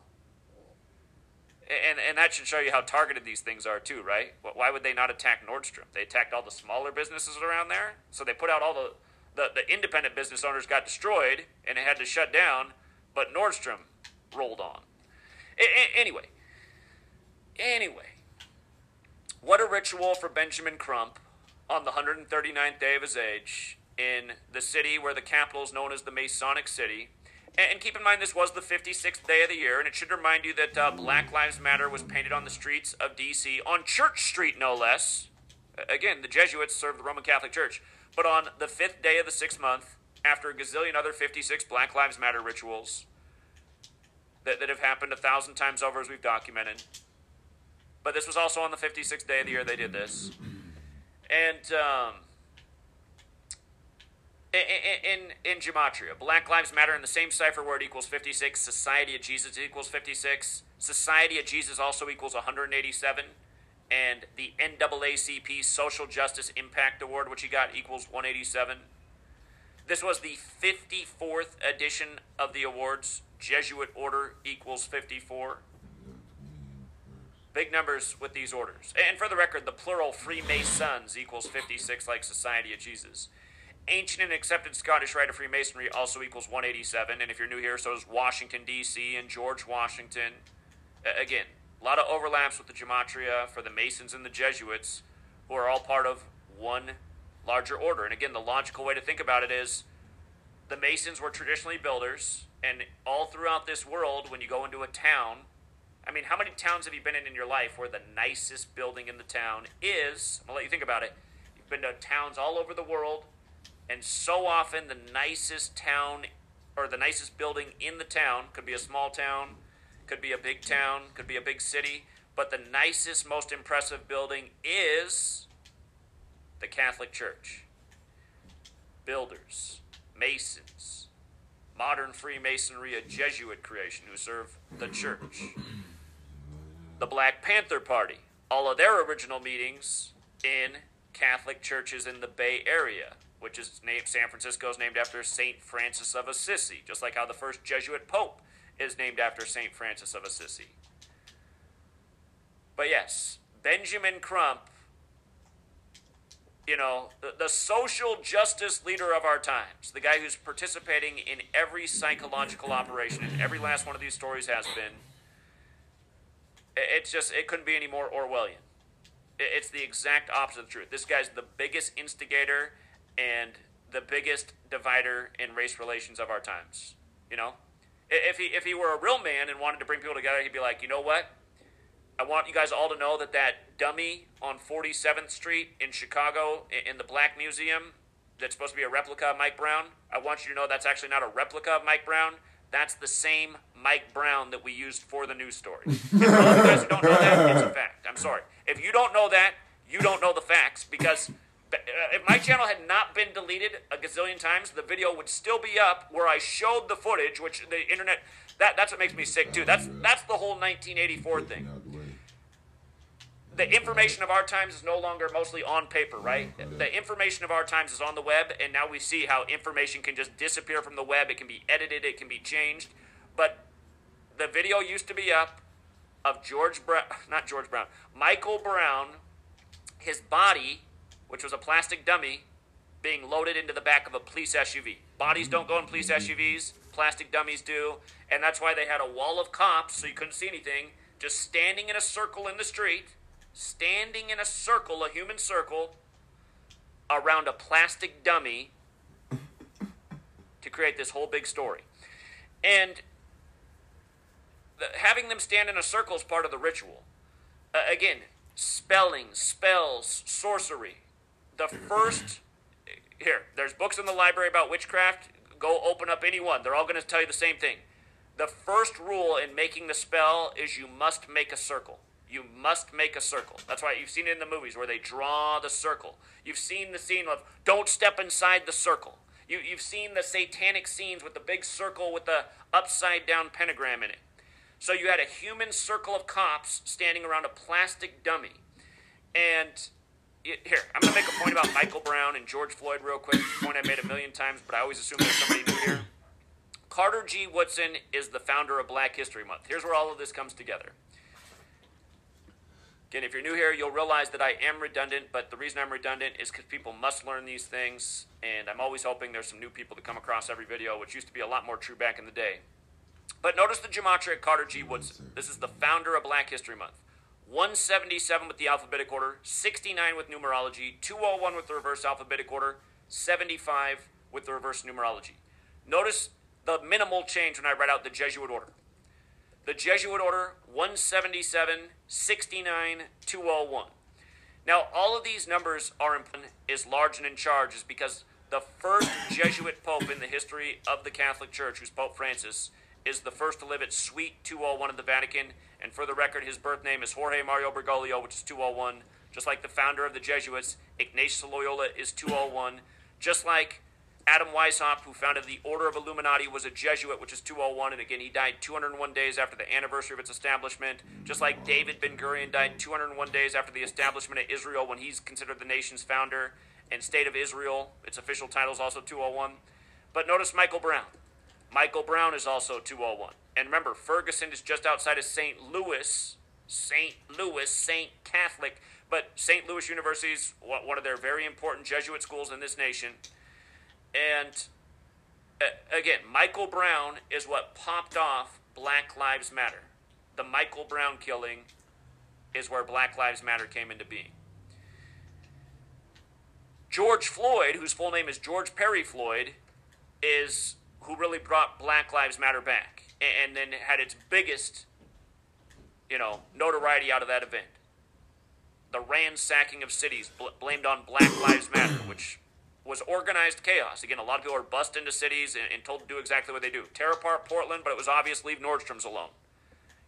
And, and that should show you how targeted these things are, too, right? Why would they not attack Nordstrom? They attacked all the smaller businesses around there. So they put out all the, the, the independent business owners got destroyed and it had to shut down, but Nordstrom rolled on. A- anyway, anyway, what a ritual for Benjamin Crump on the 139th day of his age in the city where the capital is known as the Masonic City. And keep in mind, this was the 56th day of the year, and it should remind you that uh, Black Lives Matter was painted on the streets of D.C., on Church Street, no less. Again, the Jesuits served the Roman Catholic Church. But on the fifth day of the sixth month, after a gazillion other 56 Black Lives Matter rituals that, that have happened a thousand times over, as we've documented. But this was also on the 56th day of the year they did this. And, um, in, in, in gematria. Black Lives Matter in the same cipher word equals 56. Society of Jesus equals 56. Society of Jesus also equals 187. And the NAACP Social Justice Impact Award, which he got, equals 187. This was the 54th edition of the awards. Jesuit order equals 54. Big numbers with these orders. And for the record, the plural Freemasons equals 56, like Society of Jesus. Ancient and accepted Scottish Rite of Freemasonry also equals 187. And if you're new here, so is Washington, D.C., and George Washington. Again, a lot of overlaps with the Gematria for the Masons and the Jesuits, who are all part of one larger order. And again, the logical way to think about it is the Masons were traditionally builders, and all throughout this world, when you go into a town, I mean, how many towns have you been in in your life where the nicest building in the town is? I'm gonna let you think about it. You've been to towns all over the world and so often, the nicest town or the nicest building in the town could be a small town, could be a big town, could be a big city, but the nicest, most impressive building is the Catholic Church. Builders, Masons, modern Freemasonry, a Jesuit creation who serve the church. The Black Panther Party, all of their original meetings in Catholic churches in the Bay Area which is named San Francisco is named after Saint Francis of Assisi, just like how the first Jesuit pope is named after Saint Francis of Assisi. But yes, Benjamin Crump, you know, the, the social justice leader of our times, the guy who's participating in every psychological operation, and every last one of these stories has been. It's just, it couldn't be any more Orwellian. It's the exact opposite of the truth. This guy's the biggest instigator and the biggest divider in race relations of our times. You know, if he if he were a real man and wanted to bring people together, he'd be like, you know what? I want you guys all to know that that dummy on 47th Street in Chicago in the Black Museum that's supposed to be a replica of Mike Brown. I want you to know that's actually not a replica of Mike Brown. That's the same Mike Brown that we used for the news story. Those you guys don't know that, it's a fact. I'm sorry. If you don't know that, you don't know the facts because uh, if my channel had not been deleted a gazillion times, the video would still be up where I showed the footage, which the internet that that's what makes me sick too. That's that's the whole 1984 thing. The information of our times is no longer mostly on paper, right? The information of our times is on the web, and now we see how information can just disappear from the web. It can be edited, it can be changed. But the video used to be up of George Brown, not George Brown, Michael Brown, his body which was a plastic dummy being loaded into the back of a police SUV. Bodies don't go in police mm-hmm. SUVs, plastic dummies do, and that's why they had a wall of cops so you couldn't see anything, just standing in a circle in the street, standing in a circle, a human circle, around a plastic dummy to create this whole big story. And having them stand in a circle is part of the ritual. Uh, again, spelling, spells, sorcery, the first here, there's books in the library about witchcraft. Go open up any one. They're all going to tell you the same thing. The first rule in making the spell is you must make a circle. You must make a circle. That's why you've seen it in the movies where they draw the circle. You've seen the scene of don't step inside the circle. You, you've seen the satanic scenes with the big circle with the upside down pentagram in it. So you had a human circle of cops standing around a plastic dummy. And it, here, I'm going to make a point about Michael Brown and George Floyd real quick. Point I made a million times, but I always assume there's somebody new here. Carter G. Woodson is the founder of Black History Month. Here's where all of this comes together. Again, if you're new here, you'll realize that I am redundant, but the reason I'm redundant is because people must learn these things, and I'm always hoping there's some new people to come across every video, which used to be a lot more true back in the day. But notice the gematria Carter G. Woodson. This is the founder of Black History Month. 177 with the alphabetic order, 69 with numerology, 201 with the reverse alphabetic order, 75 with the reverse numerology. Notice the minimal change when I write out the Jesuit order. The Jesuit order 177, 69, 201. Now, all of these numbers are important, is large and in charge, is because the first Jesuit pope in the history of the Catholic Church, who's Pope Francis, is the first to live at Suite 201 in the Vatican. And for the record, his birth name is Jorge Mario Bergoglio, which is 201. Just like the founder of the Jesuits, Ignatius Loyola, is 201. Just like Adam Weishaupt, who founded the Order of Illuminati, was a Jesuit, which is 201, and again, he died 201 days after the anniversary of its establishment. Just like David Ben Gurion died 201 days after the establishment of Israel, when he's considered the nation's founder, and State of Israel, its official title is also 201. But notice Michael Brown. Michael Brown is also 201. And remember, Ferguson is just outside of St. Louis, St. Louis, St. Catholic, but St. Louis University is one of their very important Jesuit schools in this nation. And again, Michael Brown is what popped off Black Lives Matter. The Michael Brown killing is where Black Lives Matter came into being. George Floyd, whose full name is George Perry Floyd, is who really brought Black Lives Matter back and then had its biggest, you know, notoriety out of that event. The ransacking of cities bl- blamed on Black Lives Matter, which was organized chaos. Again, a lot of people are bust into cities and, and, told to do exactly what they do. Tear apart Portland, but it was obvious leave Nordstrom's alone.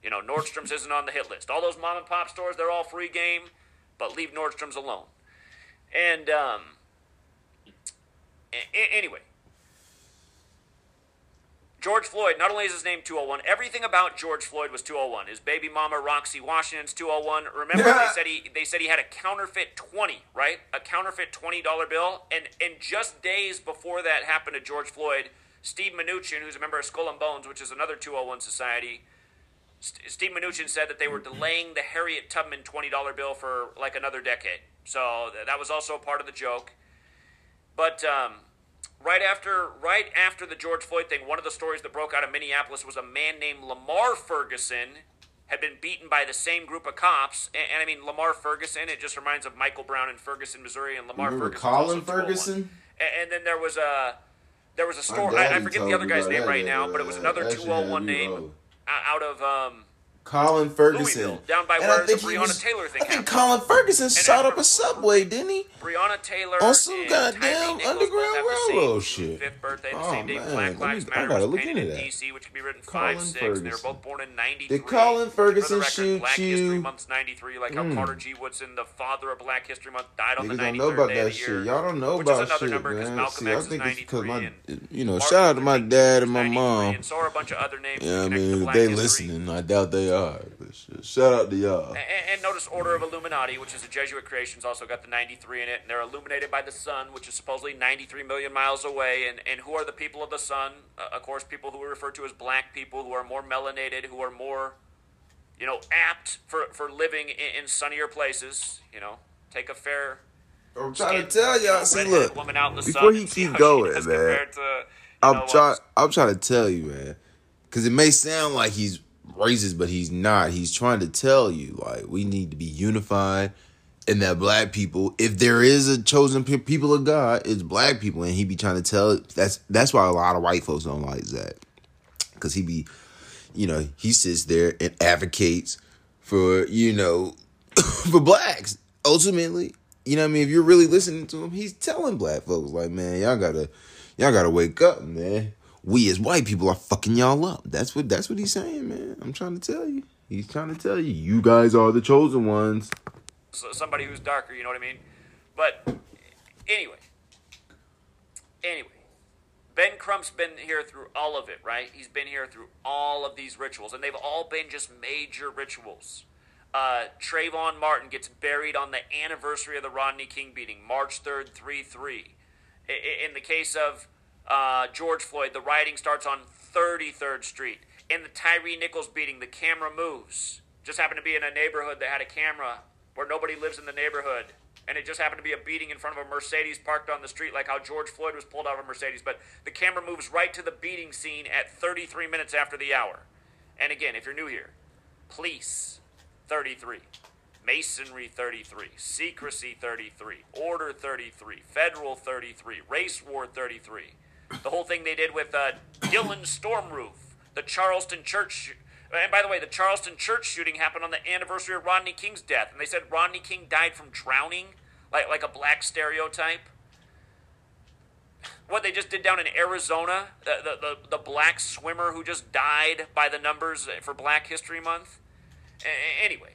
You know, Nordstrom's isn't on the hit list. All those mom and pop stores, they're all free game, but leave Nordstrom's alone. And um, a- anyway, George Floyd, not only is his name 201, everything about George Floyd was 201. His baby mama Roxy Washington's 201. Remember they said he they said he had a counterfeit 20, right? A counterfeit $20 bill. And and just days before that happened to George Floyd, Steve Mnuchin, who's a member of Skull and Bones, which is another 201 society, St- Steve Mnuchin said that they were delaying the Harriet Tubman $20 bill for like another decade. So that was also a part of the joke. But um, right after right after the George Floyd thing, one of the stories that broke out of Minneapolis was a man named Lamar Ferguson had been beaten by the same group of cops. And, and I mean, Lamar Ferguson, it just reminds of Michael Brown in Ferguson, Missouri, and Lamar Remember Ferguson. Colin Ferguson? And, and, then there was a there was a story. I, I, forget the other guy's name right now, but it was another 201 name out of um, Colin Ferguson. Louisville, down by and where the Breonna was, Taylor thing I think happened. Colin Ferguson shot up a subway, didn't he? Breonna Taylor On some goddamn Underground both have the Railroad shit. Fifth birthday, the Oh, same day man. Black me- Lives I gotta look into in that. D.C., which can be written Colin 5 6. They were Ferguson. both born in 93. Did Colin Ferguson record, shoot Black you? History Month's 93, like how Mm. Carter G. Woodson, the father of Black History Month, died on Niggas the 93rd don't know about day that the year. shit. Y'all don't know which about is another shit, number man. See, I think it's because my, you know, shout out to my dad and my mom. And so are a bunch of other names Yeah, I mean, they listening. I doubt they are. But shout out to y'all. And, and notice Order of Illuminati, which is a Jesuit creation's also got the 93 in it, and they're illuminated by the sun, which is supposedly 93 million miles away. And, and who are the people of the sun? Uh, of course, people who are referred to as black people, who are more melanated, who are more, you know, apt for, for living in, in sunnier places. You know, take a fair. I'm trying to tell you know, y'all. See, look, woman out in the before sun he keep going, man, to, I'm trying. I'm trying to tell you, man, because it may sound like he's racist, but he's not. He's trying to tell you like we need to be unified, and that black people, if there is a chosen pe- people of God, it's black people, and he be trying to tell. That's that's why a lot of white folks don't like Zach, because he be, you know, he sits there and advocates for you know, for blacks ultimately. You know what I mean? If you're really listening to him, he's telling black folks like, man, y'all gotta y'all gotta wake up, man. We as white people are fucking y'all up. That's what that's what he's saying, man. I'm trying to tell you. He's trying to tell you, you guys are the chosen ones. so- somebody who's darker, you know what I mean? But anyway, anyway, Ben Crump's been here through all of it, right? He's been here through all of these rituals, and they've all been just major rituals. Uh, Trayvon Martin gets buried on the anniversary of the Rodney King beating, March 3rd, 3 3. In the case of uh, George Floyd, the rioting starts on 33rd Street. In the Tyre Nichols beating, the camera moves. Just happened to be in a neighborhood that had a camera where nobody lives in the neighborhood. And it just happened to be a beating in front of a Mercedes parked on the street, like how George Floyd was pulled out of a Mercedes. But the camera moves right to the beating scene at 33 minutes after the hour. And again, if you're new here, police 33, Masonry 33, Secrecy 33, Order 33, Federal 33, Race War 33. The whole thing they did with uh, Dylann Storm Roof, the Charleston Church. And by the way, the Charleston church shooting happened on the anniversary of Rodney King's death, and they said Rodney King died from drowning, like like a black stereotype. What they just did down in Arizona, the the, the, the black swimmer who just died by the numbers for Black History Month. A- anyway,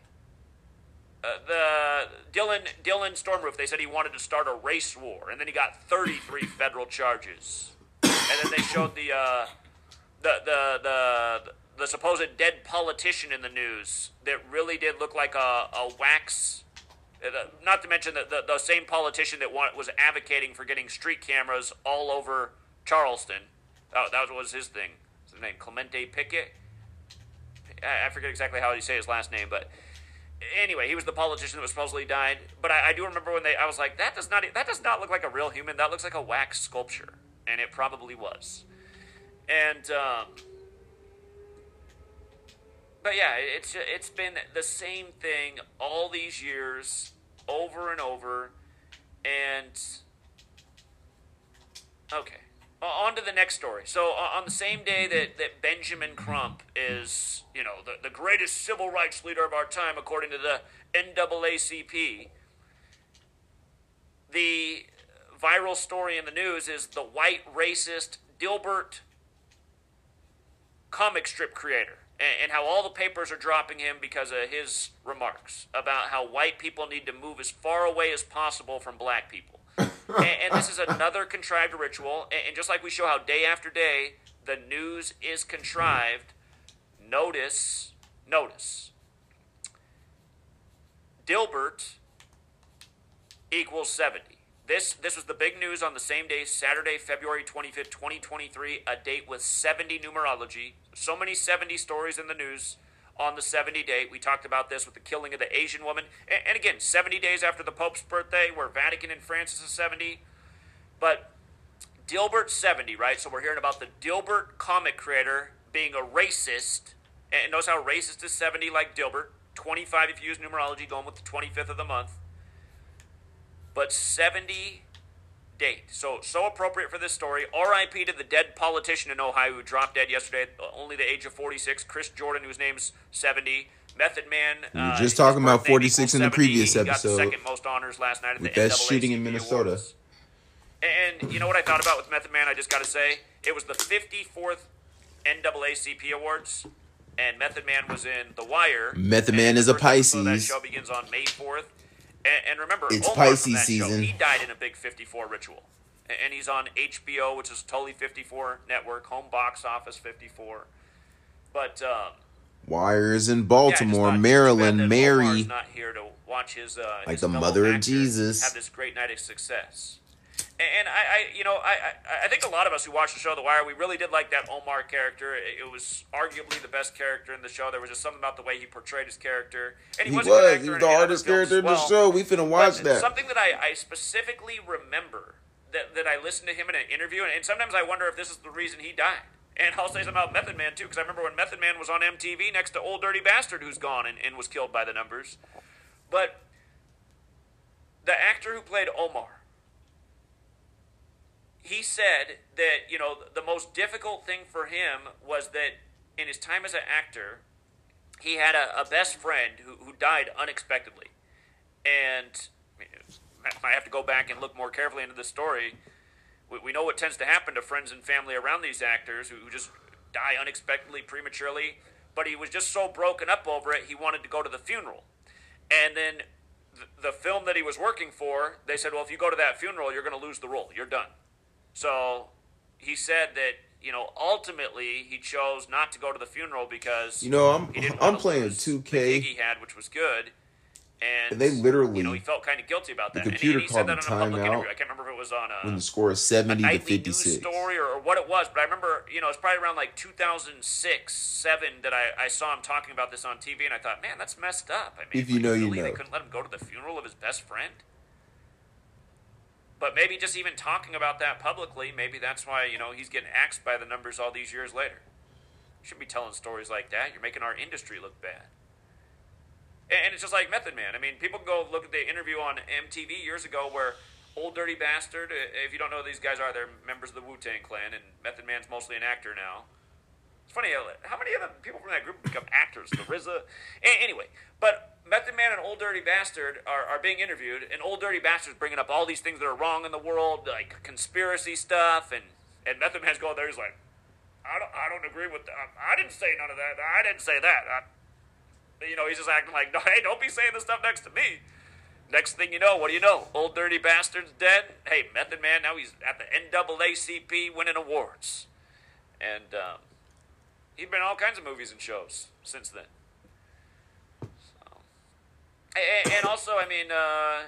uh, the Dylann Dylann Storm Roof. They said he wanted to start a race war, and then he got 33 federal charges. And then they showed the uh, the the the the supposed dead politician in the news that really did look like a, a wax. Uh, not to mention the, the, the same politician that was advocating for getting street cameras all over Charleston. Oh, that was his thing. His name? Clementa Pickett. I forget exactly how you say his last name, but anyway, he was the politician that was supposedly died. But I, I, do remember when they, I was like, that does not, that does not look like a real human. That looks like a wax sculpture, and it probably was. And um, but yeah, it's it's been the same thing all these years, over and over, and okay. On to the next story. So, on the same day that, that Benjamin Crump is, you know, the, the greatest civil rights leader of our time, according to the NAACP, the viral story in the news is the white racist Dilbert comic strip creator and, how all the papers are dropping him because of his remarks about how white people need to move as far away as possible from black people. and, and, this is another contrived ritual. And, and, just like we show how day after day the news is contrived, notice, notice. Dilbert equals 70. This this was the big news on the same day, Saturday, February 25th, 2023, a date with 70 numerology. So many 70 stories in the news on the 70 date. We talked about this with the killing of the Asian woman. And, and again, 70 days after the Pope's birthday, where Vatican and Francis is 70. But Dilbert 70, right? So we're hearing about the Dilbert comic creator being a racist. And notice how racist is 70 like Dilbert. 25 if you use numerology, going with the 25th of the month but 70 date. So so appropriate for this story. R.I.P. to the dead politician in Ohio who dropped dead yesterday at only the age of 46. Chris Jordan, whose name's 70. Method Man. We were uh, just talking about 46 in the previous episode. Got the second most honors last night at with the that shooting in Minnesota. Awards. And you know what I thought about with Method Man? I just got to say, it was the 54th NAACP Awards, and Method Man was in The Wire. Method Man is a Pisces. That show begins on May 4th. And, and remember, it's Omar Pisces season. Show, he died in a big 54 ritual. And he's on HBO, which is totally 54 network, home box office 54. But um, Wires in Baltimore, yeah, Maryland, Mary. not here to watch his uh, like his the mother of Jesus have this great night of success. And I, I you know, I, I, I think a lot of us who watched the show The Wire, we really did like that Omar character. It, was arguably the best character in the show. There was just something about the way he portrayed his character, and he, he was. was. He was the hardest character in the show. We finna watch but that. Something that I, I specifically remember that, that I listened to him in an interview, and, and sometimes I wonder if this is the reason he died. And I'll say something about Method Man too, because I remember when Method Man was on MTV next to Old Dirty Bastard, who's gone and, and was killed by the numbers. But the actor who played Omar he said that you know the most difficult thing for him was that in his time as an actor, he had a, a best friend who, who died unexpectedly, and I have to go back and look more carefully into the story. We, we know what tends to happen to friends and family around these actors who, who just die unexpectedly, prematurely. But he was just so broken up over it, he wanted to go to the funeral, and then the film that he was working for, they said, well, if you go to that funeral, you're going to lose the role. You're done. So he said that you know ultimately he chose not to go to the funeral because You know, I'm he I'm playing 2K. he had, which was good. And They literally- you know, he felt kind of guilty about the that. And- computer and he said called that the on a public timeout interview. I can't remember if it was on a when the score is 70 to 56. story or, or what it was, but I remember, you know, it's probably around like 2006, 7 that I, I saw him talking about this on TV, and I thought, man, that's messed up. I mean, If you like, know, you really, know. They couldn't let him go to the funeral of his best friend? But maybe just even talking about that publicly, maybe that's why, you know, he's getting axed by the numbers all these years later. You shouldn't be telling stories like that. You're making our industry look bad. And it's just like Method Man. I mean, people go look at the interview on MTV years ago where Old Dirty Bastard, uh, if you don't know who these guys are, they're members of the Wu Tang Clan, and Method Man's mostly an actor now. It's funny, how many of the people from that group become actors? The RZA? Anyway, but Method Man and Old Dirty Bastard are, are being interviewed, and Old Dirty Bastard's bringing up all these things that are wrong in the world, like conspiracy stuff, and, and Method Man's going there, he's like, I don't, I don't agree with that. I didn't say none of that. I didn't say that. I, you know, he's just acting like, hey, don't be saying this stuff next to me. Next thing you know, what do you know? Old dirty bastard's dead. Hey, Method Man, now he's at the NAACP winning awards. And um, he's been in all kinds of movies and shows since then. So. And, and also, I mean, uh,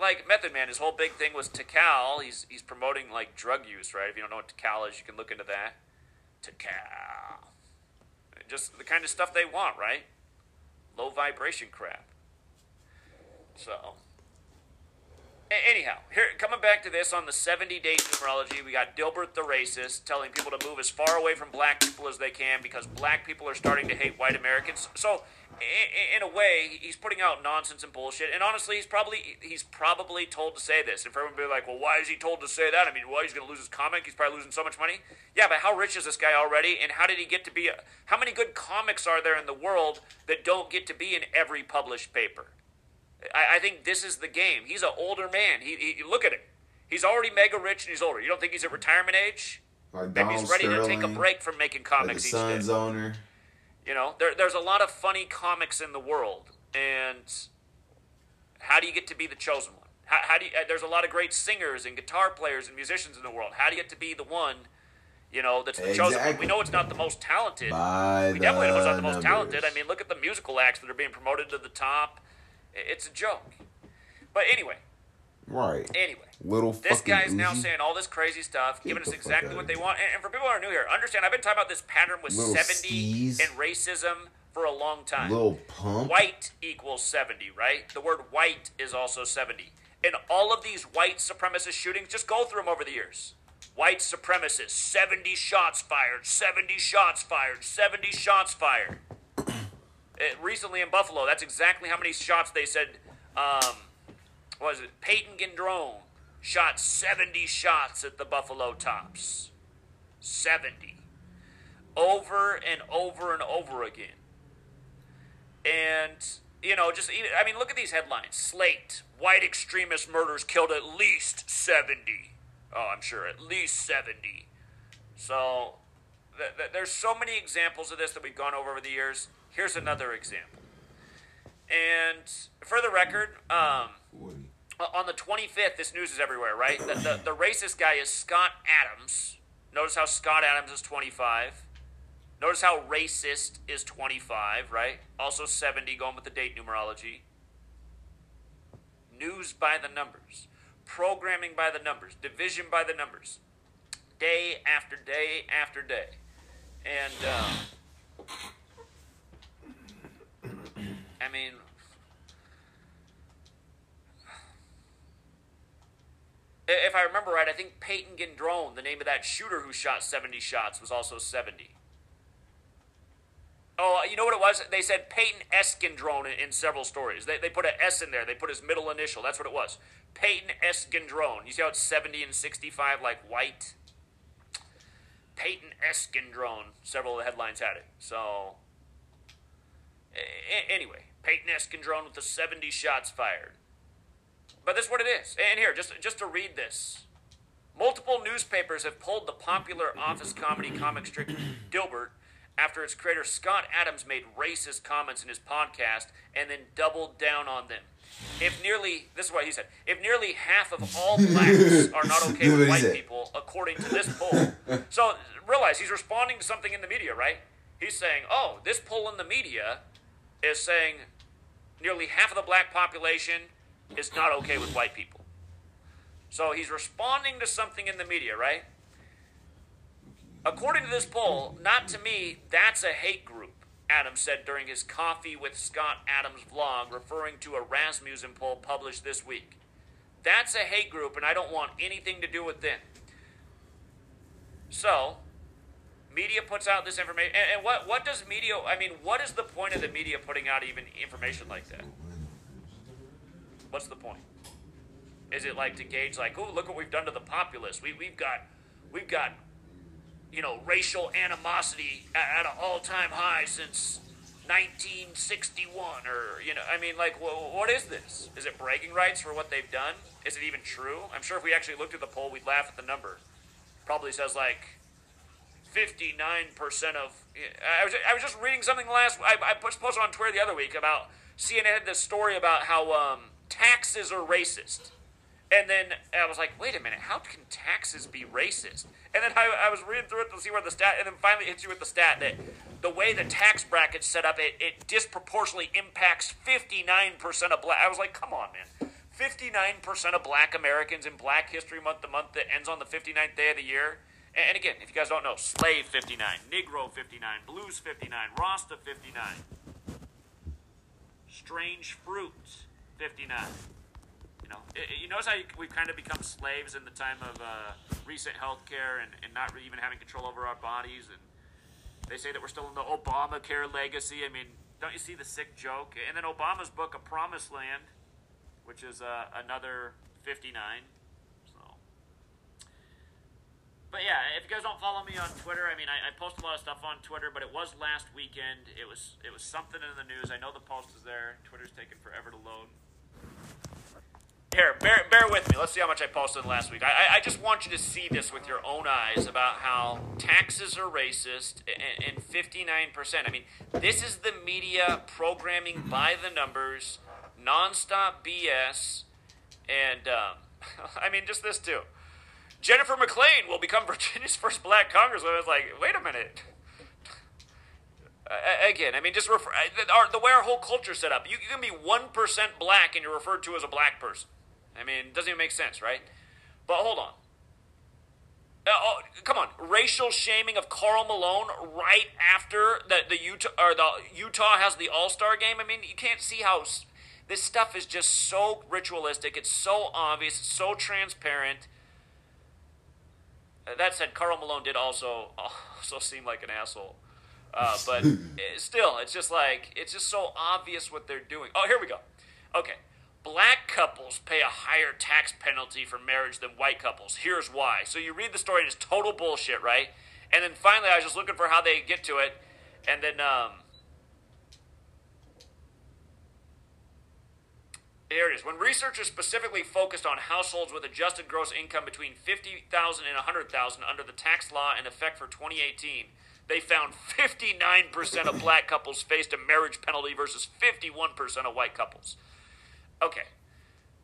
like Method Man, his whole big thing was Tical. He's he's promoting like drug use, right? If you don't know what Tical is, you can look into that. Tical, just the kind of stuff they want, right? Low vibration crap. So, anyhow, here coming back to this on the 70 days numerology, we got Dilbert the racist telling people to move as far away from black people as they can because black people are starting to hate white Americans. So, in a way, he's putting out nonsense and bullshit. And honestly, he's probably he's probably told to say this. And for everyone to be like, well, why is he told to say that? I mean, why he's going to lose his comic? He's probably losing so much money. Yeah, but how rich is this guy already? And how did he get to be? A, how many good comics are there in the world that don't get to be in every published paper? I, I think this is the game. He's an older man. He, he look at him. He's already mega rich and he's older. You don't think he's at retirement age? Like Donald he's ready to take a break from making like comics the each day. Suns owner. You know, there, there's a lot of funny comics in the world, and how do you get to be the chosen one? How, how do you, uh, there's a lot of great singers and guitar players and musicians in the world. How do you get to be the one, you know, that's the chosen one? We know it's not the most talented. By we definitely know it's not the the most talented. I mean, look at the musical acts that are being promoted to the top. It's a joke. But anyway, Right. anyway. Little This guy's now saying all this crazy stuff, giving us exactly what they want. And, and for people who are new here, understand I've been talking about this pattern with Little 70 skis. and racism for a long time. Little pump. White equals 70, right? The word white is also 70. And all of these white supremacist shootings, just go through them over the years. White supremacists, 70 shots fired, 70 shots fired, 70 shots fired. Uh, recently in Buffalo, that's exactly how many shots they said. Um, what was it? Peyton Gendron shot 70 shots at the Buffalo Tops. 70. Over and over and over again. And, you know, just, I mean, look at these headlines Slate, white extremist murders killed at least 70. Oh, I'm sure, at least 70. So, th- th- there's so many examples of this that we've gone over over the years. Here's another example. And for the record, um, on the 25th, this news is everywhere, right? The, the, the racist guy is Scott Adams. Notice how Scott Adams is 25. Notice how racist is 25, right? Also 70, going with the date numerology. News by the numbers. Programming by the numbers. Division by the numbers. Day after day after day. And, um, I mean, if I remember right, I think Peyton Gendron, the name of that shooter who shot 70 shots, was also 70. Oh, uh, you know what it was? They said Peyton S. Gendron in, in several stories. They, they put an S in there. They put his middle initial. That's what it was. Peyton S. Gendron. You see how it's 70 and 65 like white? Peyton S. Gendron. Several of the headlines had it. So, a- anyway, Peyton S. Gendron with the 70 shots fired. But that's what it is. And here, just just to read this. Multiple newspapers have pulled the popular office comedy comic strip Dilbert after its creator Scott Adams made racist comments in his podcast and then doubled down on them. if nearly this is what he said, if nearly half of all blacks are not okay with white people, according to this poll. So realize he's responding to something in the media, right? He's saying, "Oh, this poll in the media is saying nearly half of the black population is not okay with white people." So he's responding to something in the media, right? According to this poll, not to me, that's a hate group. Adams said during his Coffee with Scott Adams vlog, referring to a Rasmussen poll published this week. That's a hate group, and I don't want anything to do with them. So, media puts out this information, and, and what what does media? I mean, what is the point of the media putting out even information like that? What's the point? Is it like to gauge, like, oh, look what we've done to the populace? We we've got we've got you know, racial animosity at, an all-time high since 1961 or you know i mean like what is this is it bragging rights for what they've done is it even true i'm sure if we actually looked at the poll we'd laugh at the number probably says like 59% of i was, I was just reading something last i, I posted on twitter the other week about cnn had this story about how um, taxes are racist and then I was like, wait a minute, how can taxes be racist? And then I, I was reading through it to see where the stat, and then finally it hits you with the stat that the way the tax bracket's set up, it, it disproportionately impacts 59% of black. I was like, come on, man. 59% of black Americans in Black History Month, the month that ends on the 59th day of the year. And, again, if you guys don't know, Slave 59, Negro 59, Blues 59, Rasta 59, Strange Fruit 59. You know, you notice how we've kind of become slaves in the time of uh, recent healthcare and, and not even having control over our bodies. And they say that we're still in the Obamacare legacy. I mean, don't you see the sick joke? And then Obama's book, A Promised Land, which is uh, another 59. So, but yeah, if you guys don't follow me on Twitter, I mean, I, I post a lot of stuff on Twitter, but it was last weekend. It was it was something in the news. I know the post is there. Twitter's taking forever to load. Here, bear, bear with me. Let's see how much I posted last week. I, I just want you to see this with your own eyes about how taxes are racist and, and 59%. I mean, this is the media programming by the numbers, nonstop BS, and um, I mean, just this too. Jennifer McClellan will become Virginia's first black congresswoman. I was like, wait a minute. Uh, again, I mean, just refer, our, the way our whole culture set up. You, you can be 1% black and you're referred to as a black person. I mean, it doesn't even make sense, right? But hold on. Uh, oh, come on, racial shaming of Karl Malone right after the the Utah or the Utah has the All Star game. I mean, you can't see how this stuff is just so ritualistic. It's so obvious. It's so transparent. Uh, that said, Karl Malone did also also seem like an asshole. Uh, but still, it's just like it's just so obvious what they're doing. Oh, here we go. Okay, black couples pay a higher tax penalty for marriage than white couples. Here's why. So you read the story and it's total bullshit, right? And then finally, I was just looking for how they get to it, and then um, is. When researchers specifically focused on households with adjusted gross income between 50,000 and 100,000 under the tax law in effect for 2018, they found 59% of black couples faced a marriage penalty versus 51% of white couples okay,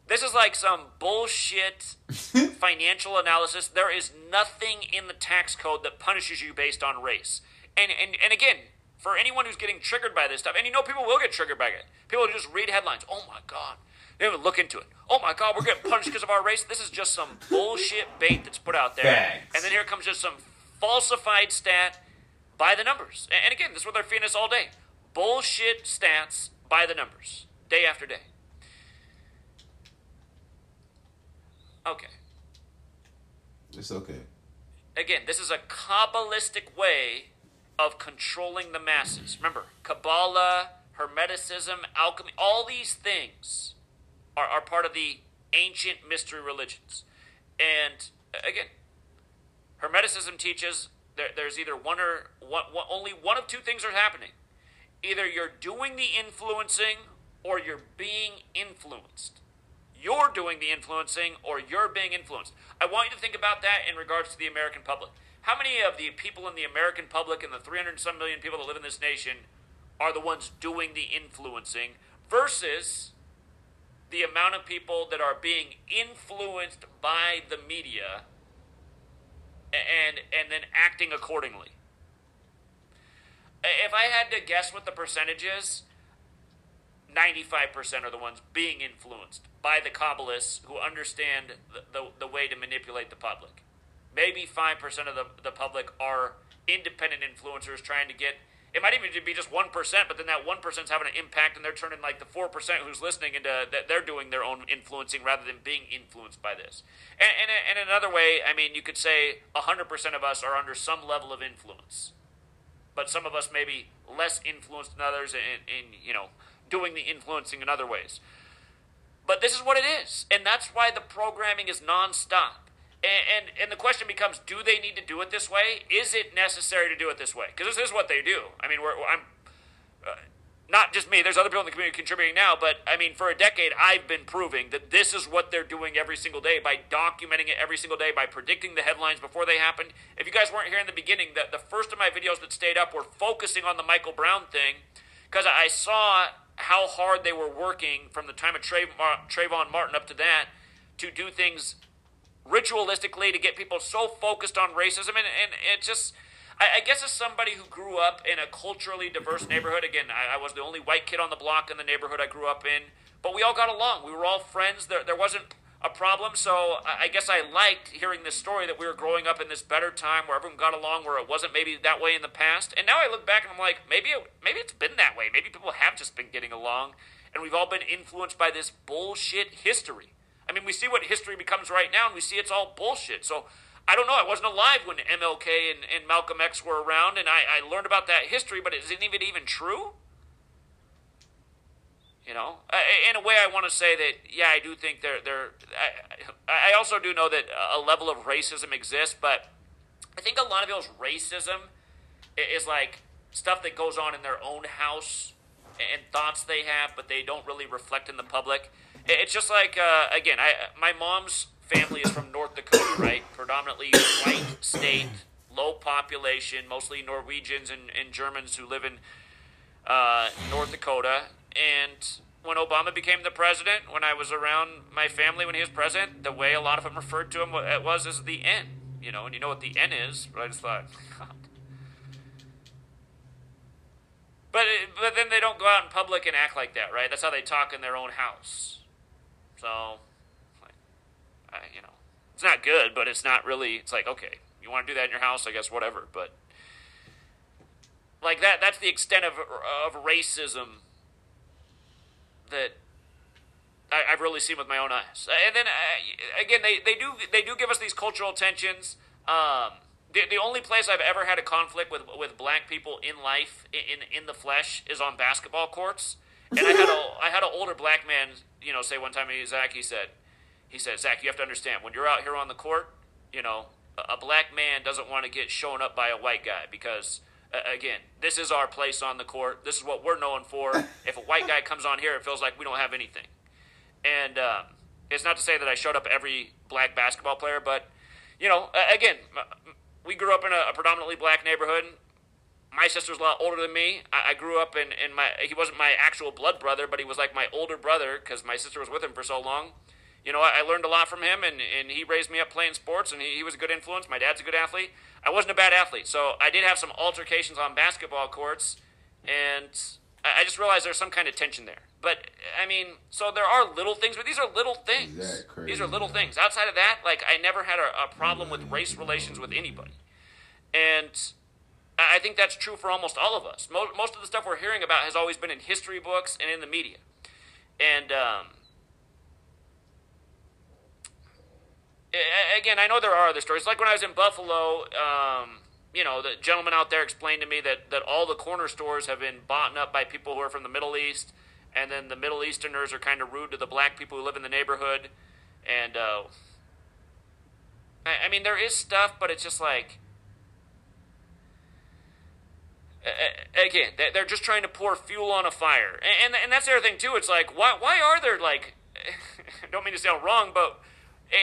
this is like some bullshit financial analysis. There is nothing in the tax code that punishes you based on race. And and and again, for anyone who's getting triggered by this stuff, and you know people will get triggered by it. People just read headlines. Oh my god. They even look into it. Oh my god, we're getting punished because of our race. This is just some bullshit bait that's put out there. And then here comes just some falsified stat by the numbers. And again, this is what they're feeding us all day. Bullshit stats by the numbers, day after day. Okay. It's okay. Again, this is a Kabbalistic way of controlling the masses. Remember, Kabbalah, Hermeticism, alchemy, all these things are, are part of the ancient mystery religions. And uh, again, Hermeticism teaches there, there's either one or one, one, only one of two things are happening. Either you're doing the influencing or you're being influenced you're doing the influencing or you're being influenced. I want you to think about that in regards to the American public. How many of the people in the American public and the 300 some million people that live in this nation are the ones doing the influencing versus the amount of people that are being influenced by the media and and then acting accordingly. If I had to guess what the percentage is, 95% are the ones being influenced by the Kabbalists who understand the, the, the way to manipulate the public. Maybe 5% of the, the public are independent influencers trying to get it might even be just 1%, but then that 1% is having an impact and they're turning like the 4% who's listening into that they're doing their own influencing rather than being influenced by this. And, and, and another way, I mean, you could say 100% of us are under some level of influence, but some of us may be less influenced than others in, in you know, doing the influencing in other ways. But this is what it is. And that's why the programming is nonstop. And, and, and the question becomes: Do they need to do it this way? Is it necessary to do it this way? Because this is what they do. I mean, we're, I'm uh, not just me. There's other people in the community contributing now, but I mean, for a decade, I've been proving that this is what they're doing every single day by documenting it every single day by predicting the headlines before they happen. If you guys weren't here in the beginning, the, the first of my videos that stayed up were focusing on the Michael Brown thing because I saw how hard they were working from the time of Trayvon Martin up to that to do things ritualistically to get people so focused on racism. And, and it just, I, I guess, as somebody who grew up in a culturally diverse neighborhood, again, I, I, was the only white kid on the block in the neighborhood I grew up in, but we all got along. We were all friends. There, there wasn't a problem. So I, I guess I liked hearing this story that we were growing up in this better time where everyone got along, where it wasn't maybe that way in the past. And now I look back and I'm like, maybe it, maybe it's been that way. Maybe people have just been getting along, and we've all been influenced by this bullshit history. I mean, we see what history becomes right now, and we see it's all bullshit. So I don't know. I wasn't alive when MLK and, and Malcolm X were around, and I, I learned about that history, but is any of it even true? You know, in a way, I want to say that yeah, I do think there there. I, I also do know that a level of racism exists, but I think a lot of people's racism is like stuff that goes on in their own house and thoughts they have, but they don't really reflect in the public. It's just like uh, again, I my mom's family is from North Dakota, right? Predominantly white state, low population, mostly Norwegians and, and Germans who live in uh, North Dakota. And when Obama became the president, when I was around my family when he was president, the way a lot of them referred to him it was as the N. You know, and you know what the N is, but I just thought. But, but then they don't go out in public and act like that, right? That's how they talk in their own house. So, like, I, you know, it's not good, but it's not really. It's like okay, you want to do that in your house, I guess, whatever. But like that, that's the extent of of racism that I, have really seen with my own eyes. And then uh, again, they, they do they do give us these cultural tensions. Um, the, the only place I've ever had a conflict with with black people in life in in the flesh is on basketball courts. And I had a I had an older black man you know, say one time, he, Zach, he said, he said, Zach, you have to understand when you're out here on the court, you know, a, a black man doesn't want to get shown up by a white guy because, again, this is our place on the court. This is what we're known for. if a white guy comes on here, it feels like we don't have anything. And um, it's not to say that I showed up every black basketball player, but you know, again, we grew up in a, a predominantly black neighborhood my sister's a lot older than me. I, I grew up in, in my he wasn't my actual blood brother, but he was like my older brother because my sister was with him for so long. You know, I, I, learned a lot from him, and, and he raised me up playing sports, and he, he was a good influence. My dad's a good athlete. I wasn't a bad athlete, so I did have some altercations on basketball courts, and I, I just realized there's some kind of tension there. But I mean, so there are little things, but these are little things. These are little things. Outside of that, like I never had a, a problem with race relations with anybody, and I think that's true for almost all of us. Most, of the stuff we're hearing about has always been in history books and in the media. And um, again, I know there are other stories. Like when I was in Buffalo, um, you know, the gentleman out there explained to me that, that all the corner stores have been bought up by people who are from the Middle East, and then the Middle Easterners are kind of rude to the black people who live in the neighborhood. And uh, I, I mean, there is stuff, but it's just like again, they're just trying to pour fuel on a fire, and and that's the other thing too. It's like why why are there like, don't mean to sound wrong, but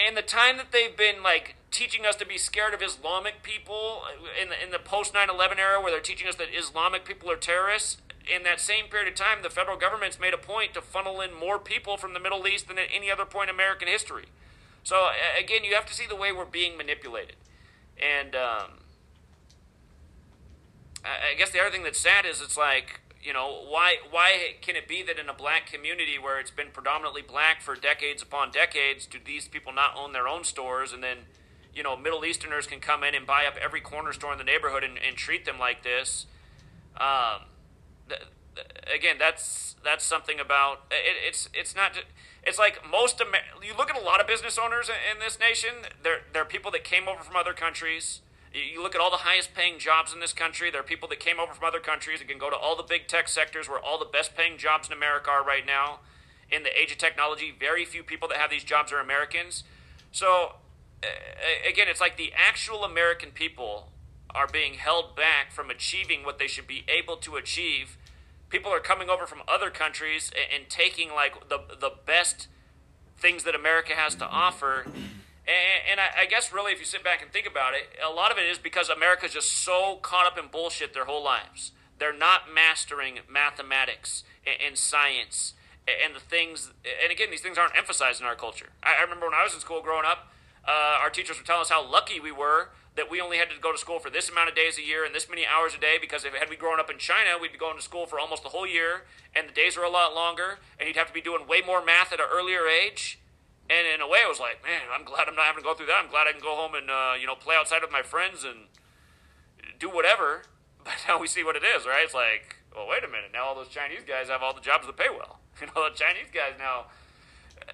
in the time that they've been like teaching us to be scared of Islamic people in the, in the post 9/11 era, where they're teaching us that Islamic people are terrorists. In that same period of time, the federal government's made a point to funnel in more people from the Middle East than at any other point in American history. So again, you have to see the way we're being manipulated, and um, I guess the other thing that's sad is it's like you know why why can it be that in a black community where it's been predominantly black for decades upon decades do these people not own their own stores? And then you know middle easterners can come in and buy up every corner store in the neighborhood and, and treat them like this. Um, th- th- again that's that's something about it, it's it's not it's like most Amer- you look at a lot of business owners in, in this nation they're they're people that came over from other countries you look at all the highest paying jobs in this country. There are people that came over from other countries and can go to all the big tech sectors where all the best paying jobs in America are right now. In the age of technology, very few people that have these jobs are Americans. So, again, it's like the actual American people are being held back from achieving what they should be able to achieve. People are coming over from other countries and, taking like the the best things that America has to offer and, I, guess really, if you sit back and think about it, a lot of it is because America's just so caught up in bullshit their whole lives. They're not mastering mathematics and, science and the things. And again, these things aren't emphasized in our culture. I, I remember when I was in school growing up, uh, our teachers would tell us how lucky we were that we only had to go to school for this amount of days a year and this many hours a day because if had we grown up in China, we'd be going to school for almost the whole year and the days were a lot longer and you'd have to be doing way more math at an earlier age and in a way, I was like, man, I'm glad I'm not having to go through that. I'm glad I can go home and uh, you know play outside with my friends and do whatever. But now we see what it is, right? It's like, well, wait a minute. Now all those Chinese guys have all the jobs that pay well. You know, the Chinese guys now.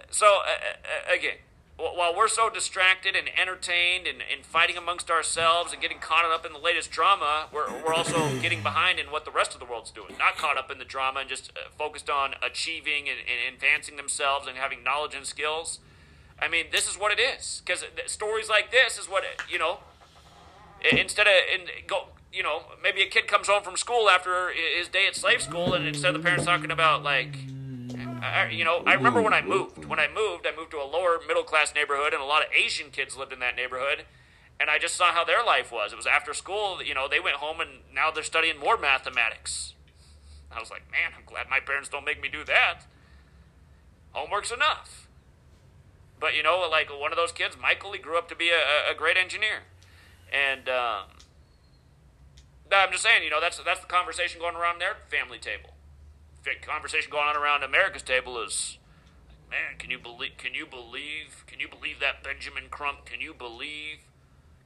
So uh, uh, again, while we're so distracted and entertained and, and fighting amongst ourselves and getting caught up in the latest drama, we're, we're also getting behind in what the rest of the world's doing. Not caught up in the drama and just uh, focused on achieving and, and advancing themselves and having knowledge and skills. I mean, this is what it is. Because stories like this is what, you know, instead of in, go, you know, maybe a kid comes home from school after his day at slave school, and instead of the parents talking about, like, I, you know, I remember when I moved. When I moved, I moved to a lower middle class neighborhood, and a lot of Asian kids lived in that neighborhood. And I just saw how their life was. It was after school, you know, they went home and now they're studying more mathematics. I was like, man, I'm glad my parents don't make me do that. Homework's enough. But, you know, like one of those kids, Michael, he grew up to be a, a great engineer. And um, I'm just saying, you know, that's, that's the conversation going around their family table conversation going on around America's table is, man, can you believe? Can you believe? Can you believe that Benjamin Crump? Can you believe?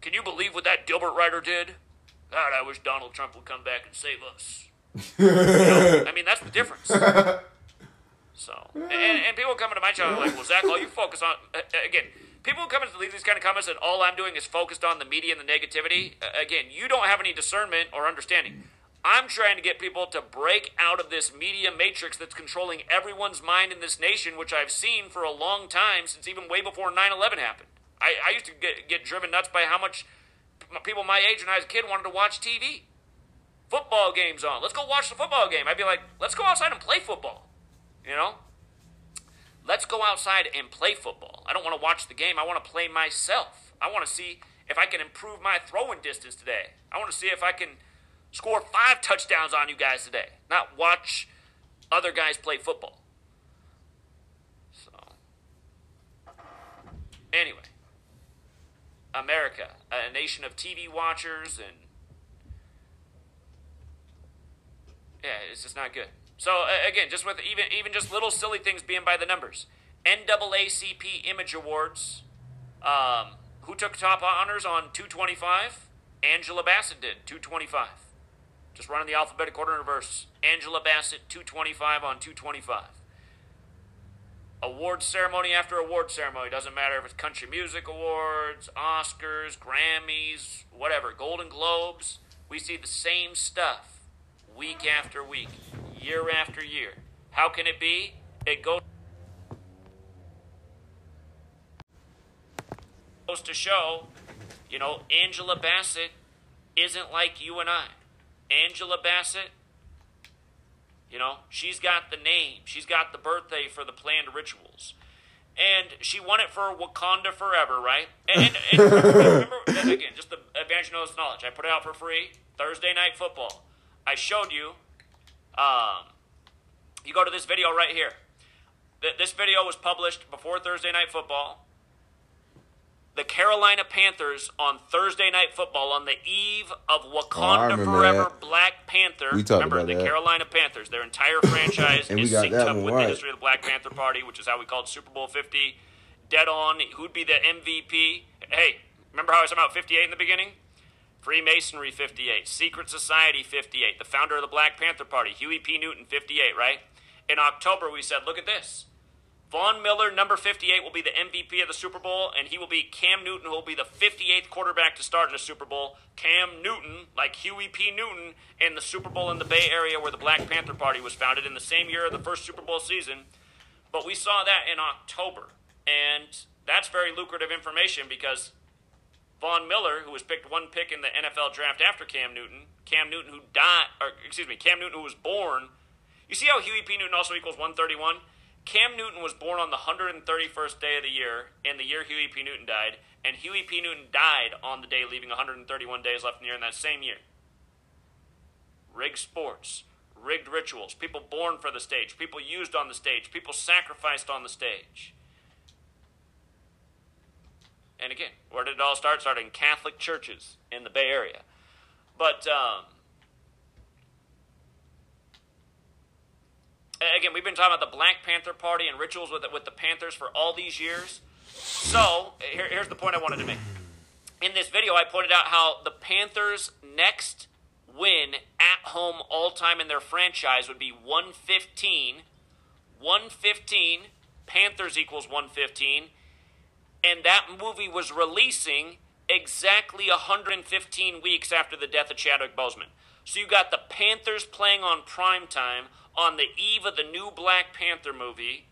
Can you believe what that Dilbert writer did? God, I wish Donald Trump would come back and save us. you know, I mean, that's the difference. So, and, and people coming to my channel like, well, Zach, all you focus on, uh, again, people who come and leave these kind of comments and all I'm doing is focused on the media and the negativity. Uh, again, you don't have any discernment or understanding. I'm trying to get people to break out of this media matrix that's controlling everyone's mind in this nation, which I've seen for a long time, since even way before 9 11 happened. I, I used to get, get driven nuts by how much people my age when I was a kid wanted to watch TV. Football games on. Let's go watch the football game. I'd be like, let's go outside and play football. You know? Let's go outside and play football. I don't want to watch the game. I want to play myself. I want to see if I can improve my throwing distance today. I want to see if I can score five touchdowns on you guys today, not watch other guys play football. So, anyway, America, a nation of TV watchers, and yeah, it's just not good. So again, just with even even just little silly things being by the numbers. NAACP Image Awards. Um, who took top honors on 225? Angela Bassett did 225. Just running the alphabetical order in reverse. Angela Bassett, 225 on 225. Award ceremony after award ceremony. Doesn't matter if it's country music awards, Oscars, Grammys, whatever, Golden Globes. We see the same stuff week after week, year after year. How can it be? It goes to show, you know, Angela Bassett isn't like you and I. Angela Bassett, you know, she's got the name, she's got the birthday for the planned rituals. and she won it for Wakanda Forever, right? And, and, and remember, again, just the advantage of knowledge. I put it out for free. Thursday night football. I showed you. Um, you go to this video right here. This video was published before Thursday night football the Carolina Panthers on Thursday Night Football on the eve of oh, Wakanda oh, Forever that. Black Panther. We talked remember about the that. Carolina Panthers, their entire franchise is synced up with right. the history of the Black Panther Party, which is how we called Super Bowl 50. Dead on. Who'd be the MVP? Hey, remember how I was talking about 58 in the beginning? Freemasonry 58, Secret Society 58, the founder of the Black Panther Party, Huey P. Newton 58, right? In October, we said, look at this. Von Miller, number 58, will be the MVP of the Super Bowl, and he will be Cam Newton, who will be the 58th quarterback to start in the Super Bowl. Cam Newton, like Huey P. Newton, in the Super Bowl in the Bay Area where the Black Panther Party was founded in the same year of the first Super Bowl season. But we saw that in October, and that's very lucrative information because Von Miller, who was picked one pick in the NFL draft after Cam Newton, Cam Newton, who died, or excuse me, Cam Newton, who was born. You see how Huey P. Newton also equals 131? Cam Newton was born on the 131st day of the year, in the year Huey P. Newton died, and Huey P. Newton died on the day, leaving 131 days left in the year in that same year. Rigged sports, rigged rituals, people born for the stage, people used on the stage, people sacrificed on the stage. And again, where did it all start? Started in Catholic churches in the Bay Area. But um, again, we've been talking about the Black Panther Party and rituals with with the Panthers for all these years. So here, here's the point I wanted to make. In this video, I pointed out how the Panthers' next win at home all time in their franchise would be 115. 115. Panthers equals 115. And that movie was releasing exactly 115 weeks after the death of Chadwick Boseman. So you got the Panthers playing on prime time on the eve of the new Black Panther movie,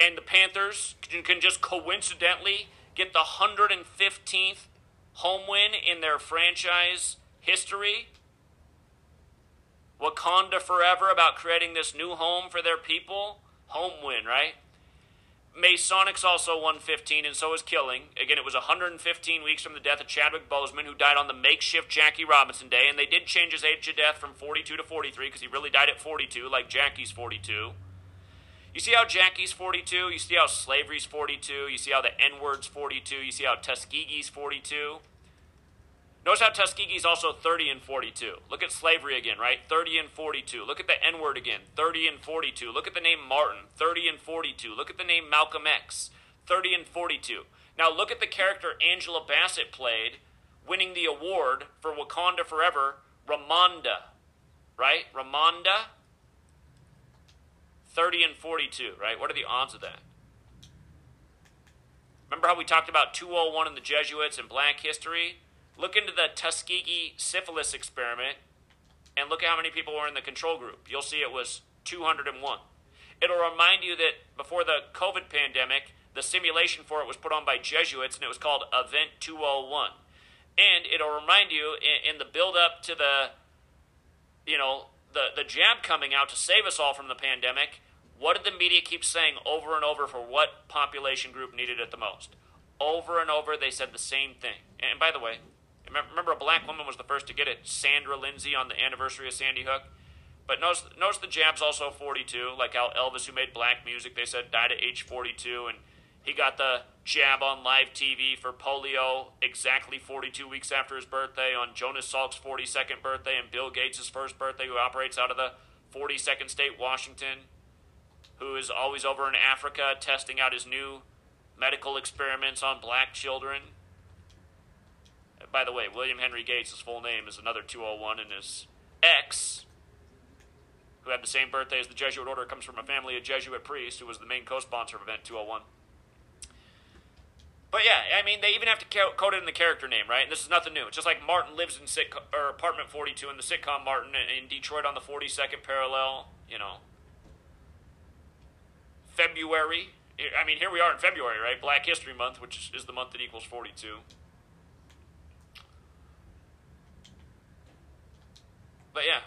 and the Panthers can just coincidentally get the 115th home win in their franchise history. Wakanda Forever about creating this new home for their people. Home win, right? Masonics also 115, and so is Killing. Again, it was 115 weeks from the death of Chadwick Boseman, who died on the makeshift Jackie Robinson Day, and they did change his age of death from 42 to 43 because he really died at 42, like Jackie's 42. You see how Jackie's 42? You see how slavery's 42? You see how the N word's 42? You see how Tuskegee's 42? Notice how Tuskegee's also 30 and 42. Look at slavery again, right? 30 and 42. Look at the N word again, 30 and 42. Look at the name Martin, 30 and 42. Look at the name Malcolm X, 30 and 42. Now look at the character Angela Bassett played, winning the award for Wakanda Forever, Ramonda, right? Ramonda, 30 and 42, right? What are the odds of that? Remember how we talked about 201 and the Jesuits and black history? Look into the Tuskegee syphilis experiment and look at how many people were in the control group. You'll see it was 201. It'll remind you that before the COVID pandemic, the simulation for it was put on by Jesuits and it was called Event 201. And it'll remind you in, in the build up to the, you know, the, the jab coming out to save us all from the pandemic, what did the media keep saying over and over for what population group needed it the most? Over and over, they said the same thing. And by the way, Remember, a black woman was the first to get it, Sandra Lindsay, on the anniversary of Sandy Hook. But notice, notice the jab's also 42, like how Elvis, who made black music, they said died at age 42, and he got the jab on live TV for polio exactly 42 weeks after his birthday, on Jonas Salk's 42nd birthday, and Bill Gates' first birthday, who operates out of the 42nd state, Washington, who is always over in Africa testing out his new medical experiments on black children. By the way, William Henry Gates' his full name is another 201, and his ex, who had the same birthday as the Jesuit order, comes from a family of Jesuit priests who was the main co sponsor of Event 201. But yeah, I mean, they even have to code it in the character name, right? And this is nothing new. It's just like Martin lives in sitcom, or apartment 42 in the sitcom Martin in Detroit on the 42nd parallel, you know. February. I mean, here we are in February, right? Black History Month, which is the month that equals 42. But yeah,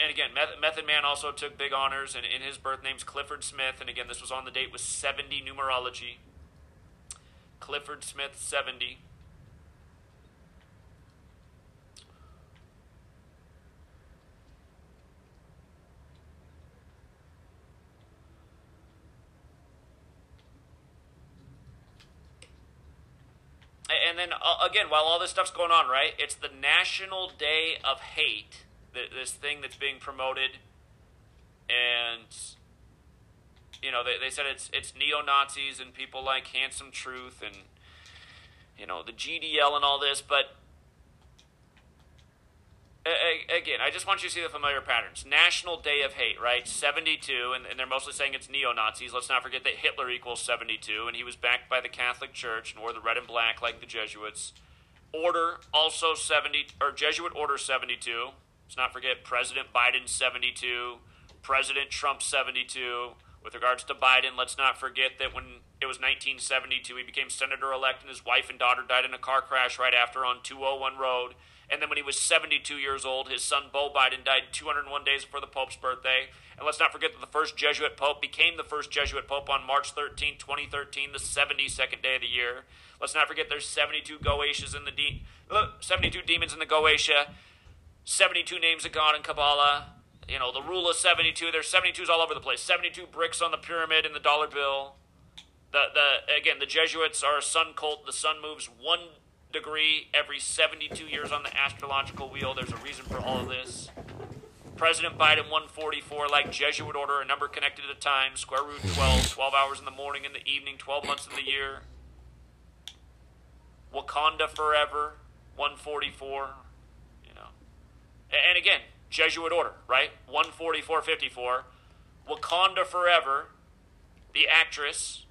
and again, Method Man also took big honors, and in his birth name's Clifford Smith. And again, this was on the date with 70 numerology. Clifford Smith, 70. And then uh, again, while all this stuff's going on, right? It's the National Day of Hate this thing that's being promoted, and you know they, they said it's it's neo Nazis and people like Handsome Truth and you know the GDL and all this, but again, I just want you to see the familiar patterns. National Day of Hate, right? 72, and, and they're mostly saying it's neo Nazis. Let's not forget that Hitler equals 72, and he was backed by the Catholic Church and wore the red and black like the Jesuits. Order, also 70, or Jesuit Order 72. Let's not forget President Biden 72, President Trump 72. With regards to Biden, let's not forget that when it was 1972, he became senator elect, and his wife and daughter died in a car crash right after on 201 Road. And then when he was 72 years old, his son Beau Biden died 201 days before the Pope's birthday. And let's not forget that the first Jesuit Pope became the first Jesuit Pope on March 13, 2013, the 72nd day of the year. Let's not forget there's 72 Goetias in the de- 72 demons in the Goetia. 72 names of God in Kabbalah. You know, the rule of 72. There's 72s all over the place. 72 bricks on the pyramid in the dollar bill. The, the Again, the Jesuits are a sun cult. The sun moves one degree every 72 years on the astrological wheel. There's a reason for all of this. President Biden 144, like Jesuit order, a number connected to the time, square root 12, 12 hours in the morning and the evening, 12 months of the year. Wakanda forever, 144. And again, Jesuit order, right? 14454. Wakanda Forever, the actress,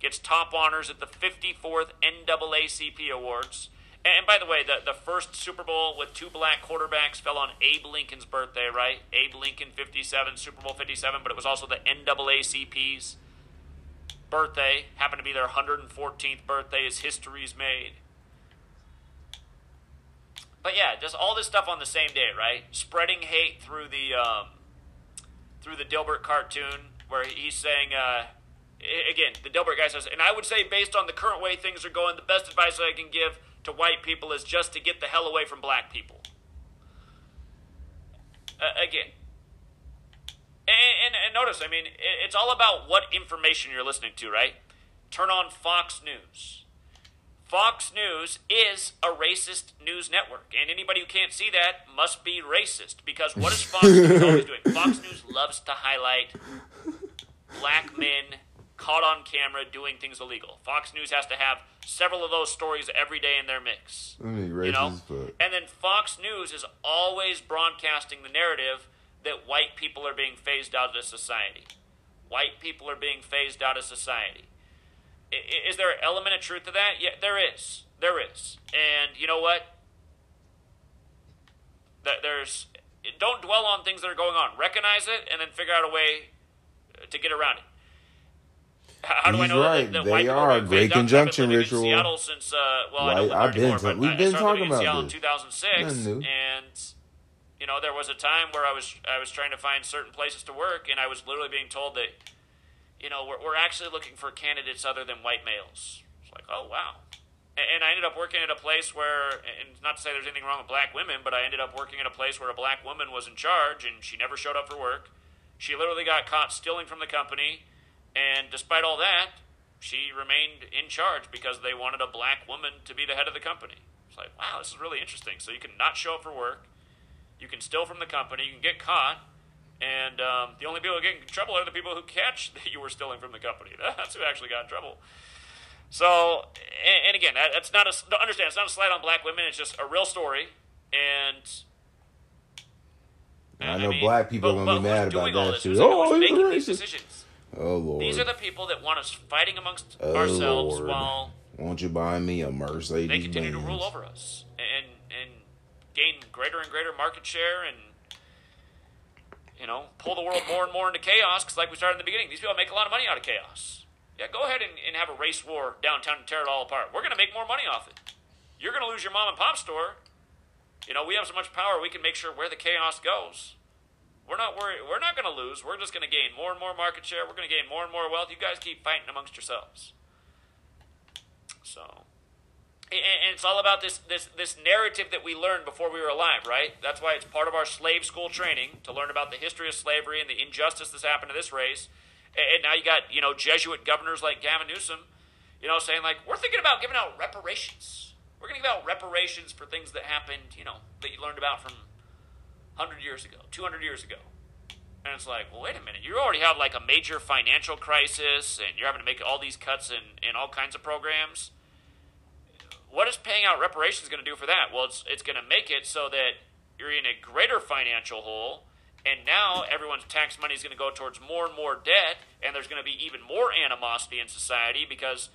gets top honors at the 54th NAACP Awards. And by the way, the, the first Super Bowl with two black quarterbacks fell on Abe Lincoln's birthday, right? Abe Lincoln 57, Super Bowl 57, but it was also the NAACP's birthday. Happened to be their 114th birthday as history's made. But yeah, just all this stuff on the same day, right? Spreading hate through the um, through the Dilbert cartoon, where he's saying, uh, again, the Dilbert guy says, and I would say, based on the current way things are going, the best advice I can give to white people is just to get the hell away from black people. Uh, again, and, and, and, notice, I mean, it's all about what information you're listening to, right? Turn on Fox News. Fox News is a racist news network, and anybody who can't see that must be racist because what is Fox News always doing? Fox News loves to highlight black men caught on camera doing things illegal. Fox News has to have several of those stories every day in their mix. I mean, racist, you know? but... And then Fox News is always broadcasting the narrative that white people are being phased out of society. White people are being phased out of society is there an element of truth to that? Yeah, there is. There is. And you know what? There's don't dwell on things that are going on. Recognize it and then figure out a way to get around it. How do He's I know right. that, that they are a great conjunction ritual. In Seattle since uh, well, right. I don't I've been anymore, we've been talking about Seattle this. in 2006, and you know there was a time where I was I was trying to find certain places to work, and I was literally being told that you know, we're, we're actually looking for candidates other than white males. It's like, oh, wow. And, and I ended up working at a place where, and not to say there's anything wrong with black women, but I ended up working at a place where a black woman was in charge and she never showed up for work. She literally got caught stealing from the company. And despite all that, she remained in charge because they wanted a black woman to be the head of the company. It's like, wow, this is really interesting. So you can not show up for work, you can steal from the company, you can get caught, and um, the only people who get in trouble are the people who catch that you were stealing from the company. That's who actually got in trouble. So, and, and again, that, that's not a understand. It's not a slight on black women. It's just a real story, and. I, I know mean, black people but, are gonna be mad about that too. Oh, he's racist. Decisions? Oh lord! These are the people that want us fighting amongst oh, ourselves lord. while. Won't you buy me a Mercedes? They continue Benz. to rule over us and and gain greater and greater market share and you know, pull the world more and more into chaos because, like we started in the beginning, these people make a lot of money out of chaos. Yeah, go ahead and, and have a race war downtown and tear it all apart. We're going to make more money off it. You're going to lose your mom and pop store. You know, we have so much power, we can make sure where the chaos goes. We're not worried. We're not going to lose. We're just going to gain more and more market share. We're going to gain more and more wealth. You guys keep fighting amongst yourselves. So, and it's all about this this this narrative that we learned before we were alive, right? That's why it's part of our slave school training to learn about the history of slavery and the injustice that's happened to this race. And now you got you know Jesuit governors like Gavin Newsom, you know, saying like we're thinking about giving out reparations. We're going to give out reparations for things that happened, you know, that you learned about from 100 years ago, 200 years ago. And it's like, well, wait a minute. You already have like a major financial crisis and you're having to make all these cuts in, in all kinds of programs. What is paying out reparations going to do for that? Well, it's, it's going to make it so that you're in a greater financial hole. And now everyone's tax money is going to go towards more and more debt. And there's going to be even more animosity in society because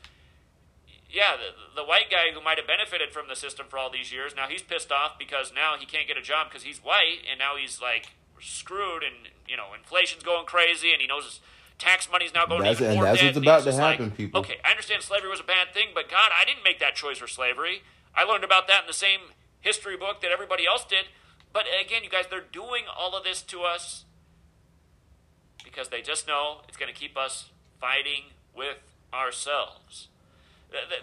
yeah, the, the white guy who might have benefited from the system for all these years, now he's pissed off because now he can't get a job because he's white, and now he's like screwed, and you know inflation's going crazy, and he knows tax money's now going that's, even more and that's what's about to happen, like, people. Okay, I understand slavery was a bad thing, but God, I didn't make that choice for slavery. I learned about that in the same history book that everybody else did. But again, you guys, they're doing all of this to us because they just know it's going to keep us fighting with ourselves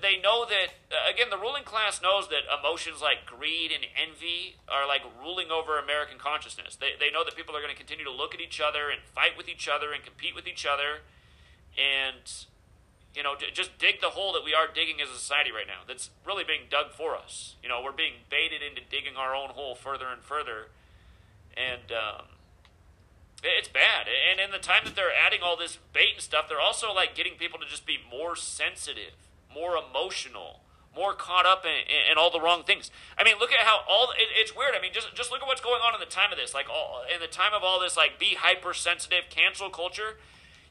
they know that uh, again the ruling class knows that emotions like greed and envy are like ruling over american consciousness. They, they know that people are going to continue to look at each other and fight with each other and compete with each other and you know just dig the hole that we are digging as a society right now that's really being dug for us. You know we're being baited into digging our own hole further and further. And um, it's bad. And in the time that they're adding all this bait and stuff they're also like getting people to just be more sensitive more emotional, more caught up in, in, in, all the wrong things. I mean, look at how all it, it's weird. I mean, just just look at what's going on in the time of this, like all in the time of all this, like be hypersensitive cancel culture.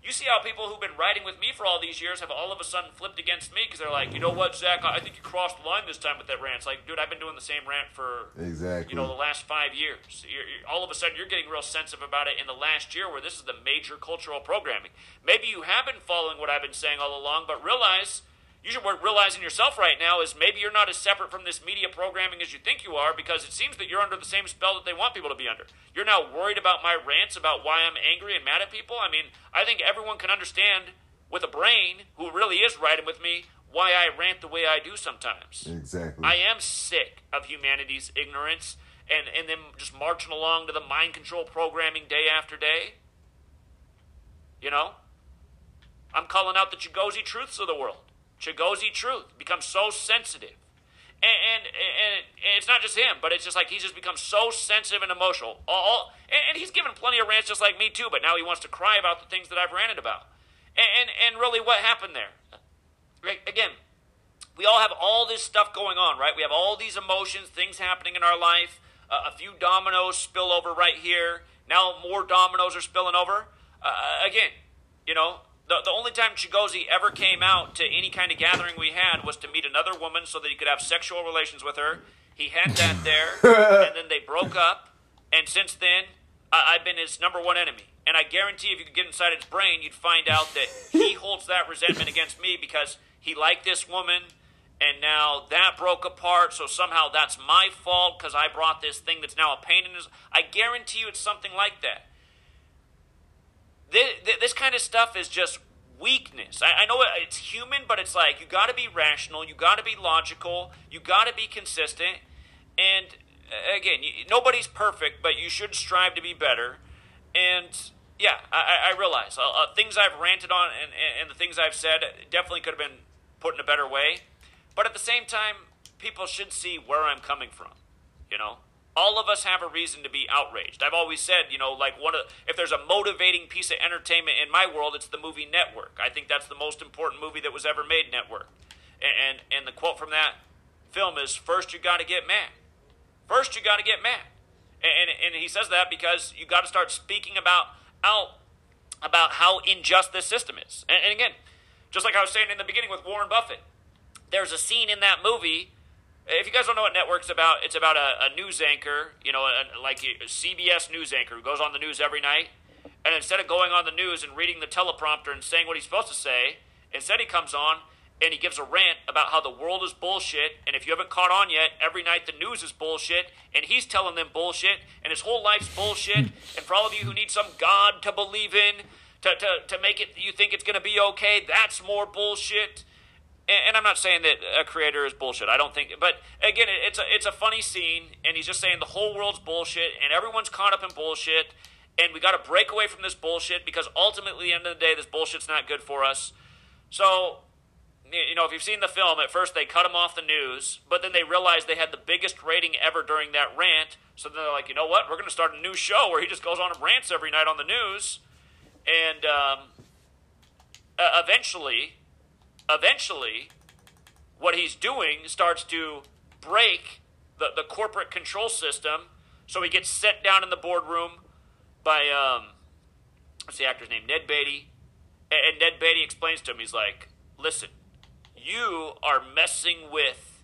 You see how people who've been riding with me for all these years have all of a sudden flipped against me because they're like, you know what, Zach, I think you crossed the line this time with that rant. It's like, dude, I've been doing the same rant for exactly you know the last five years. You're, you're, all of a sudden, you're getting real sensitive about it in the last year, where this is the major cultural programming. Maybe you have been following what I've been saying all along, but realize you should be realizing yourself right now is maybe you're not as separate from this media programming as you think you are because it seems that you're under the same spell that they want people to be under. You're now worried about my rants about why I'm angry and mad at people. I mean, I think everyone can understand with a brain who really is riding with me why I rant the way I do sometimes. Exactly. I am sick of humanity's ignorance and, and them just marching along to the mind control programming day after day. You know? I'm calling out the Chigozi truths of the world. Chigozi Truth becomes so sensitive. And, and, and, it's not just him, but it's just like he's just become so sensitive and emotional. All, and, and, he's given plenty of rants just like me too, but now he wants to cry about the things that I've ranted about. And, and, and really, what happened there? Again, we all have all this stuff going on, right? We have all these emotions, things happening in our life. Uh, a few dominoes spill over right here. Now more dominoes are spilling over. Uh, again, you know, the, the only time Chigozi ever came out to any kind of gathering we had was to meet another woman so that he could have sexual relations with her. He had that there, and then they broke up. And since then, I, I've been his number one enemy. And I guarantee if you could get inside his brain, you'd find out that he holds that resentment against me because he liked this woman, and now that broke apart. So somehow that's my fault because I brought this thing that's now a pain in his. I guarantee you, it's something like that this, this kind of stuff is just weakness. I, I, know it's human, but it's like you got to be rational, you got to be logical, you got to be consistent. And again, nobody's perfect, but you should strive to be better. And yeah, I, I realize uh, uh, things I've ranted on and, and the things I've said definitely could have been put in a better way. But at the same time, people should see where I'm coming from. You know, all of us have a reason to be outraged. I've always said, you know, like one of if there's a motivating piece of entertainment in my world, it's the movie Network. I think that's the most important movie that was ever made, Network. And and, and the quote from that film is first you got to get mad. First you got to get mad. And, and and he says that because you got to start speaking about out about how unjust this system is. And, and again, just like I was saying in the beginning with Warren Buffett, there's a scene in that movie if you guys don't know what network's about, it's about a, a news anchor, you know, a, like a CBS news anchor who goes on the news every night. And instead of going on the news and reading the teleprompter and saying what he's supposed to say, instead he comes on and he gives a rant about how the world is bullshit. And if you haven't caught on yet, every night the news is bullshit, and he's telling them bullshit, and his whole life's bullshit. and for all of you who need some God to believe in, to, to, to make it you think it's going to be okay, that's more bullshit. And, I'm not saying that a creator is bullshit. I don't think, but again, it, it's a it's a funny scene, and he's just saying the whole world's bullshit, and everyone's caught up in bullshit, and we got to break away from this bullshit because ultimately, at the end of the day, this bullshit's not good for us. So you know, if you've seen the film, at first they cut him off the news, but then they realized they had the biggest rating ever during that rant. So then they're like, you know what? We're going to start a new show where he just goes on and rants every night on the news. And um, uh, eventually, eventually, what he's doing starts to break the, the corporate control system. So he gets set down in the boardroom by, um, what's the actor's name? Ned Beatty. And Ned Beatty explains to him, he's like, listen, you are messing with,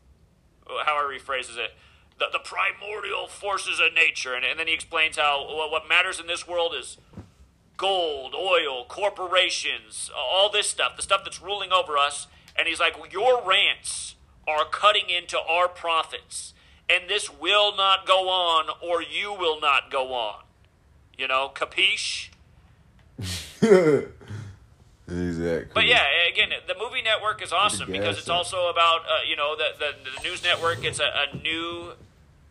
however he phrases it, the, the primordial forces of nature. And, and then he explains how what matters in this world is gold, oil, corporations, all this stuff, the stuff that's ruling over us. And he's like, well, Your rants are cutting into our profits. And this will not go on, or you will not go on. You know, capiche? Exactly. But yeah, again, the movie network is awesome because it's also about uh, you know the, the, the news network. It's a, a new,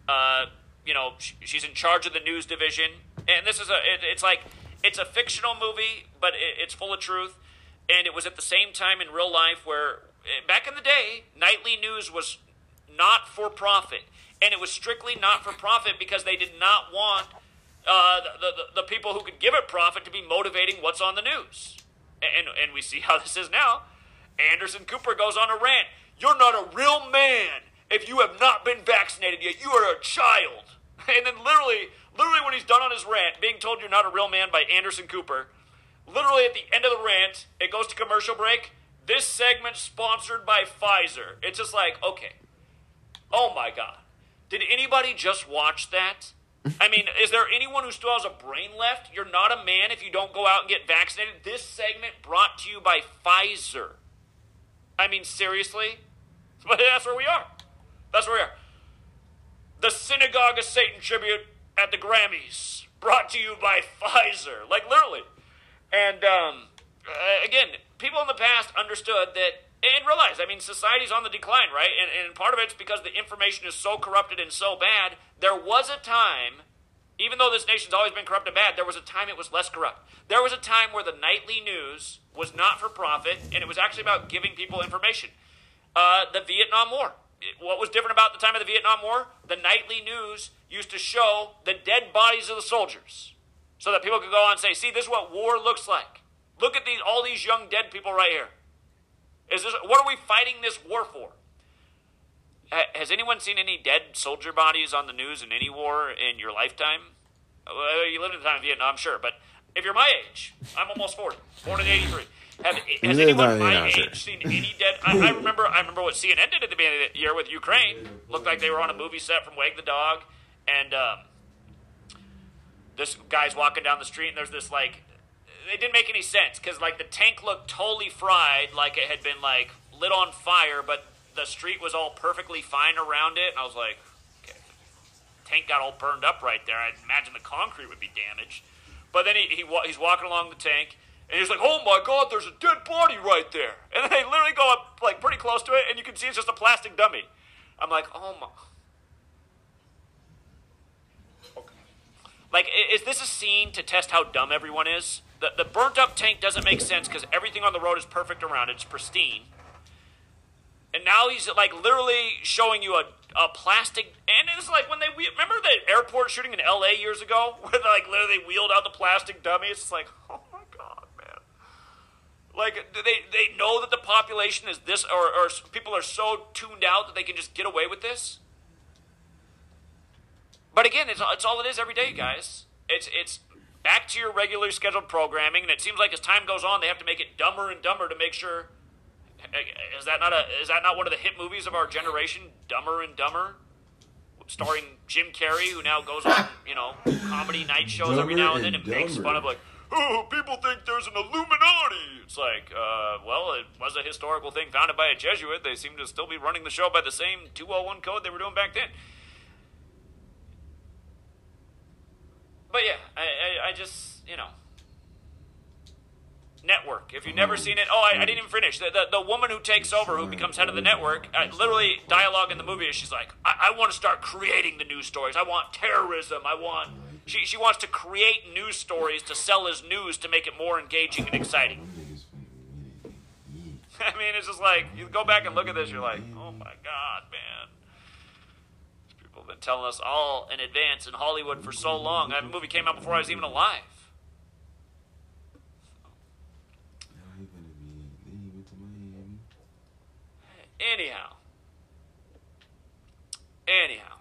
uh, you know, sh- she's in charge of the news division, and this is a it, it's like it's a fictional movie, but it, it's full of truth, and it was at the same time in real life where eh, back in the day, nightly news was not for profit, and it was strictly not for profit because they did not want uh, the, the the people who could give it profit to be motivating what's on the news and and we see how this is now. Anderson Cooper goes on a rant. You're not a real man if you have not been vaccinated yet. You are a child. And then literally, literally when he's done on his rant, being told you're not a real man by Anderson Cooper, literally at the end of the rant, it goes to commercial break. This segment sponsored by Pfizer. It's just like, okay. Oh my god. Did anybody just watch that? I mean, is there anyone who still has a brain left? You're not a man if you don't go out and get vaccinated. This segment brought to you by Pfizer. I mean, seriously? But that's where we are. That's where we are. The Synagogue of Satan tribute at the Grammys, brought to you by Pfizer. Like, literally. And, um, uh, again, people in the past understood that and realized. I mean, society's on the decline, right? And, and part of it's because the information is so corrupted and so bad. There was a time, even though this nation's always been corrupt and bad, there was a time it was less corrupt. There was a time where the nightly news was not for profit, and it was actually about giving people information. Uh, the Vietnam War. What was different about the time of the Vietnam War? The nightly news used to show the dead bodies of the soldiers so that people could go on and say, see, this is what war looks like. Look at these, all these young dead people right here. Is this what are we fighting this war for? Has anyone seen any dead soldier bodies on the news in any war in your lifetime? Well, you lived in the time of Vietnam, sure, but if you're my age, I'm almost 40, born in 83. Have, has anyone my age seen any dead? I, I, remember. I remember what CNN did at the beginning of the year with Ukraine. Looked like they were on a movie set from Wag the Dog, and um, this guy's walking down the street, and there's this like it didn't make any sense because like the tank looked totally fried, like it had been like lit on fire, but the street was all perfectly fine around it, and I was like, okay, tank got all burned up right there. I imagine the concrete would be damaged. But then he, he he's walking along the tank, and he's like, "Oh my God, there's a dead body right there!" And they literally go up like pretty close to it, and you can see it's just a plastic dummy. I'm like, "Oh my." Okay. Like, is this a scene to test how dumb everyone is? The, the burnt up tank doesn't make sense because everything on the road is perfect around it. It's pristine. And now he's like literally showing you a, a plastic. And it's like when they remember the airport shooting in L.A. years ago, where they like literally wheeled out the plastic dummy. It's like, oh! Like they they know that the population is this, or or people are so tuned out that they can just get away with this. But again, it's it's all it is every day, guys. It's it's back to your regular scheduled programming. And it seems like as time goes on, they have to make it dumber and dumber to make sure. Eh, eh, is that not a? Is that not one of the hit movies of our generation? Dumber and Dumber, starring Jim Carrey, who now goes on you know comedy night shows dumber every now and then and, and makes fun of like, oh, people think there's an Illuminati. It's like, uh, well, it was a historical thing founded by a Jesuit. They seem to still be running the show by the same 201 code they were doing back then. But yeah, I, I, I just, you know, network. If you've never seen it, oh, I, I didn't even finish. The, the, the woman who takes over, who becomes head of the network, uh, literally dialogue in the movie is she's like, I, I want to start creating the news stories. I want terrorism. I want. She, she wants to create news stories to sell as news to make it more engaging and exciting. I mean, it's just like, you go back and look at this, you're like, oh my God, man. These people have been telling us all in advance in Hollywood for so long. That movie came out before I was even alive. Anyhow. Anyhow.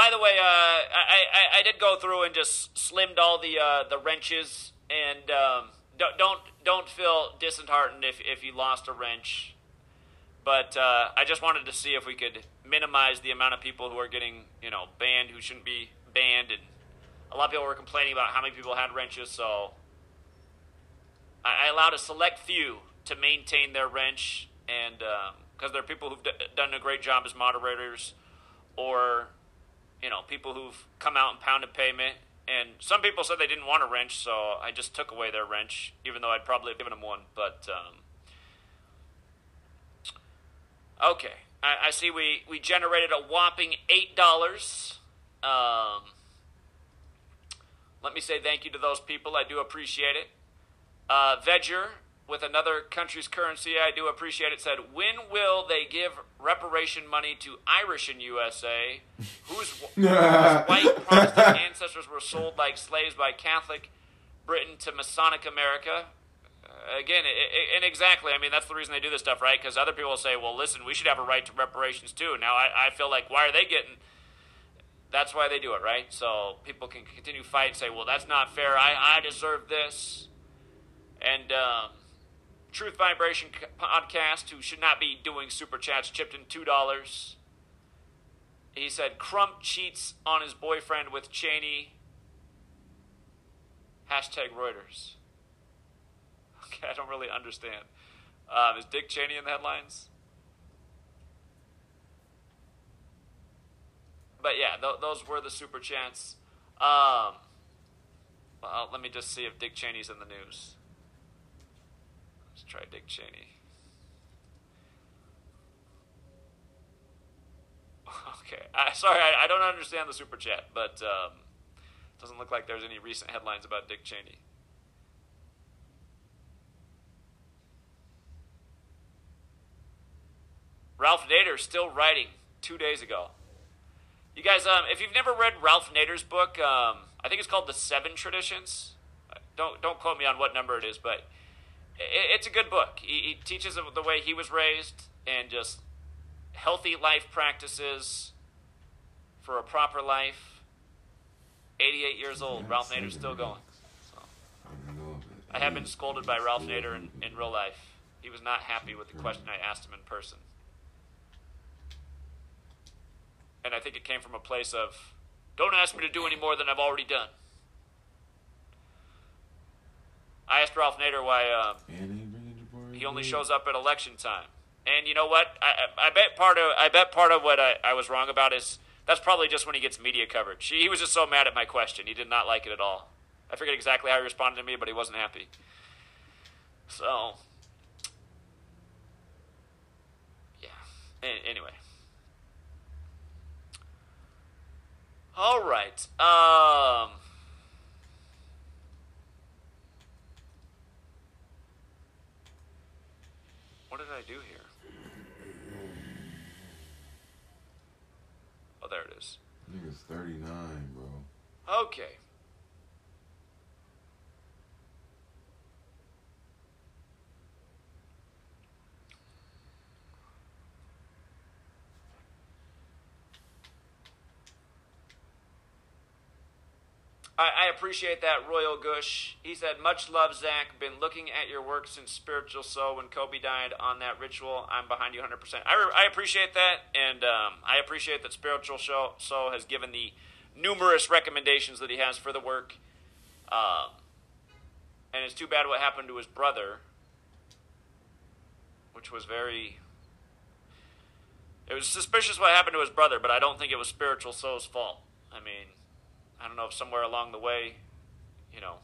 By the way, uh, I, I, I did go through and just slimmed all the uh, the wrenches, and um, don't don't don't feel disheartened if, if you lost a wrench. But uh, I just wanted to see if we could minimize the amount of people who are getting you know banned who shouldn't be banned, and a lot of people were complaining about how many people had wrenches, so I, I allowed a select few to maintain their wrench and because um, there are people who've d- done a great job as moderators, or you know people who've come out and pounded pavement. And some people said they didn't want a wrench, so I just took away their wrench, even though I'd probably have given them one. But um, okay, I, I, see we we generated a whopping eight dollars. Um, let me say thank you to those people. I do appreciate it. Uh, Vedger with another country's currency, I do appreciate it, said, When will they give reparation money to Irish in USA, whose, whose white Protestant ancestors were sold like slaves by Catholic Britain to Masonic America? Uh, again, it, it, and exactly, I mean, that's the reason they do this stuff, right? Because other people will say, well, listen, we should have a right to reparations too. Now, I, I feel like, why are they getting. That's why they do it, right? So people can continue fight and say, well, that's not fair. I, I deserve this. And, um, Truth Vibration podcast, who should not be doing super chats, chipped in $2. He said, Crump cheats on his boyfriend with Cheney. Hashtag Reuters. Okay, I don't really understand. Um, is Dick Cheney in the headlines? But yeah, th- those were the super chats. Um, well, let me just see if Dick Cheney's in the news. Try Dick Cheney. Okay, I, sorry, I, I, don't understand the super chat, but um, doesn't look like there's any recent headlines about Dick Cheney. Ralph Nader still writing two days ago. You guys, um, if you've never read Ralph Nader's book, um, I think it's called The Seven Traditions. Don't don't quote me on what number it is, but it's a good book. He, he teaches the way he was raised and just healthy life practices for a proper life. 88 years old. Ralph Nader's still going. So. I have been scolded by Ralph Nader in, in real life. He was not happy with the question I asked him in person. And I think it came from a place of, don't ask me to do any more than I've already done. I asked Ralph Nader why uh, he only shows up at election time. And you know what? I, I bet part of I bet part of what I, I was wrong about is that's probably just when he gets media coverage. He, he was just so mad at my question. He did not like it at all. I forget exactly how he responded to me, but he wasn't happy. So, yeah. A- anyway. All right. Um. What did I do here? Oh, there it is. Nigga's 39, bro. Okay. I, I appreciate that, Royal Gush. He said, Much love, Zach. Been looking at your work since Spiritual Soul when Kobe died on that ritual. I'm behind you 100%. I, re- I appreciate that, and um, I appreciate that Spiritual Soul has given the numerous recommendations that he has for the work. Um, and it's too bad what happened to his brother, which was very. It was suspicious what happened to his brother, but I don't think it was Spiritual So's fault. I mean, I don't know if somewhere along the way, you know,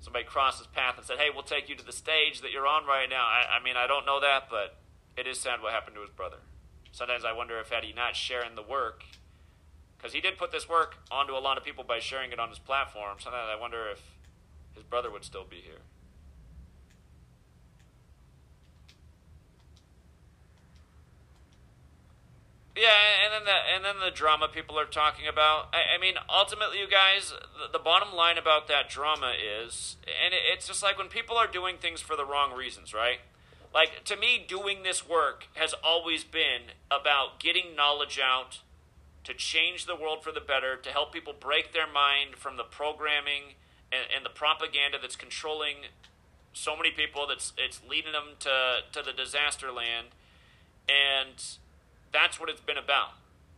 somebody crossed his path and said, "Hey, we'll take you to the stage that you're on right now." I, I mean, I don't know that, but it is sad what happened to his brother. Sometimes I wonder if had he not sharing the work, because he did put this work onto a lot of people by sharing it on his platform. Sometimes I wonder if his brother would still be here. Yeah, and then the and then the drama people are talking about. I, I mean, ultimately, you guys, the, the, bottom line about that drama is, and it, it's just like when people are doing things for the wrong reasons, right? Like to me, doing this work has always been about getting knowledge out to change the world for the better, to help people break their mind from the programming and, and the propaganda that's controlling so many people. That's it's leading them to to the disaster land, and that's what it's been about.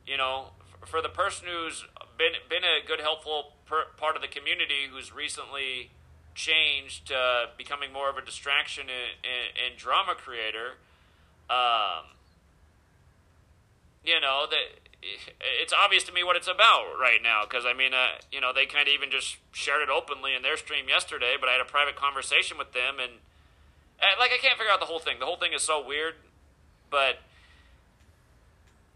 You know, for the person who's been been a good, helpful per, part of the community, who's recently changed, uh, becoming more of a distraction and, drama creator. Um, you know that it's obvious to me what it's about right now because I mean, uh, you know, they kind of even just shared it openly in their stream yesterday. But I had a private conversation with them, and, and like I can't figure out the whole thing. The whole thing is so weird, but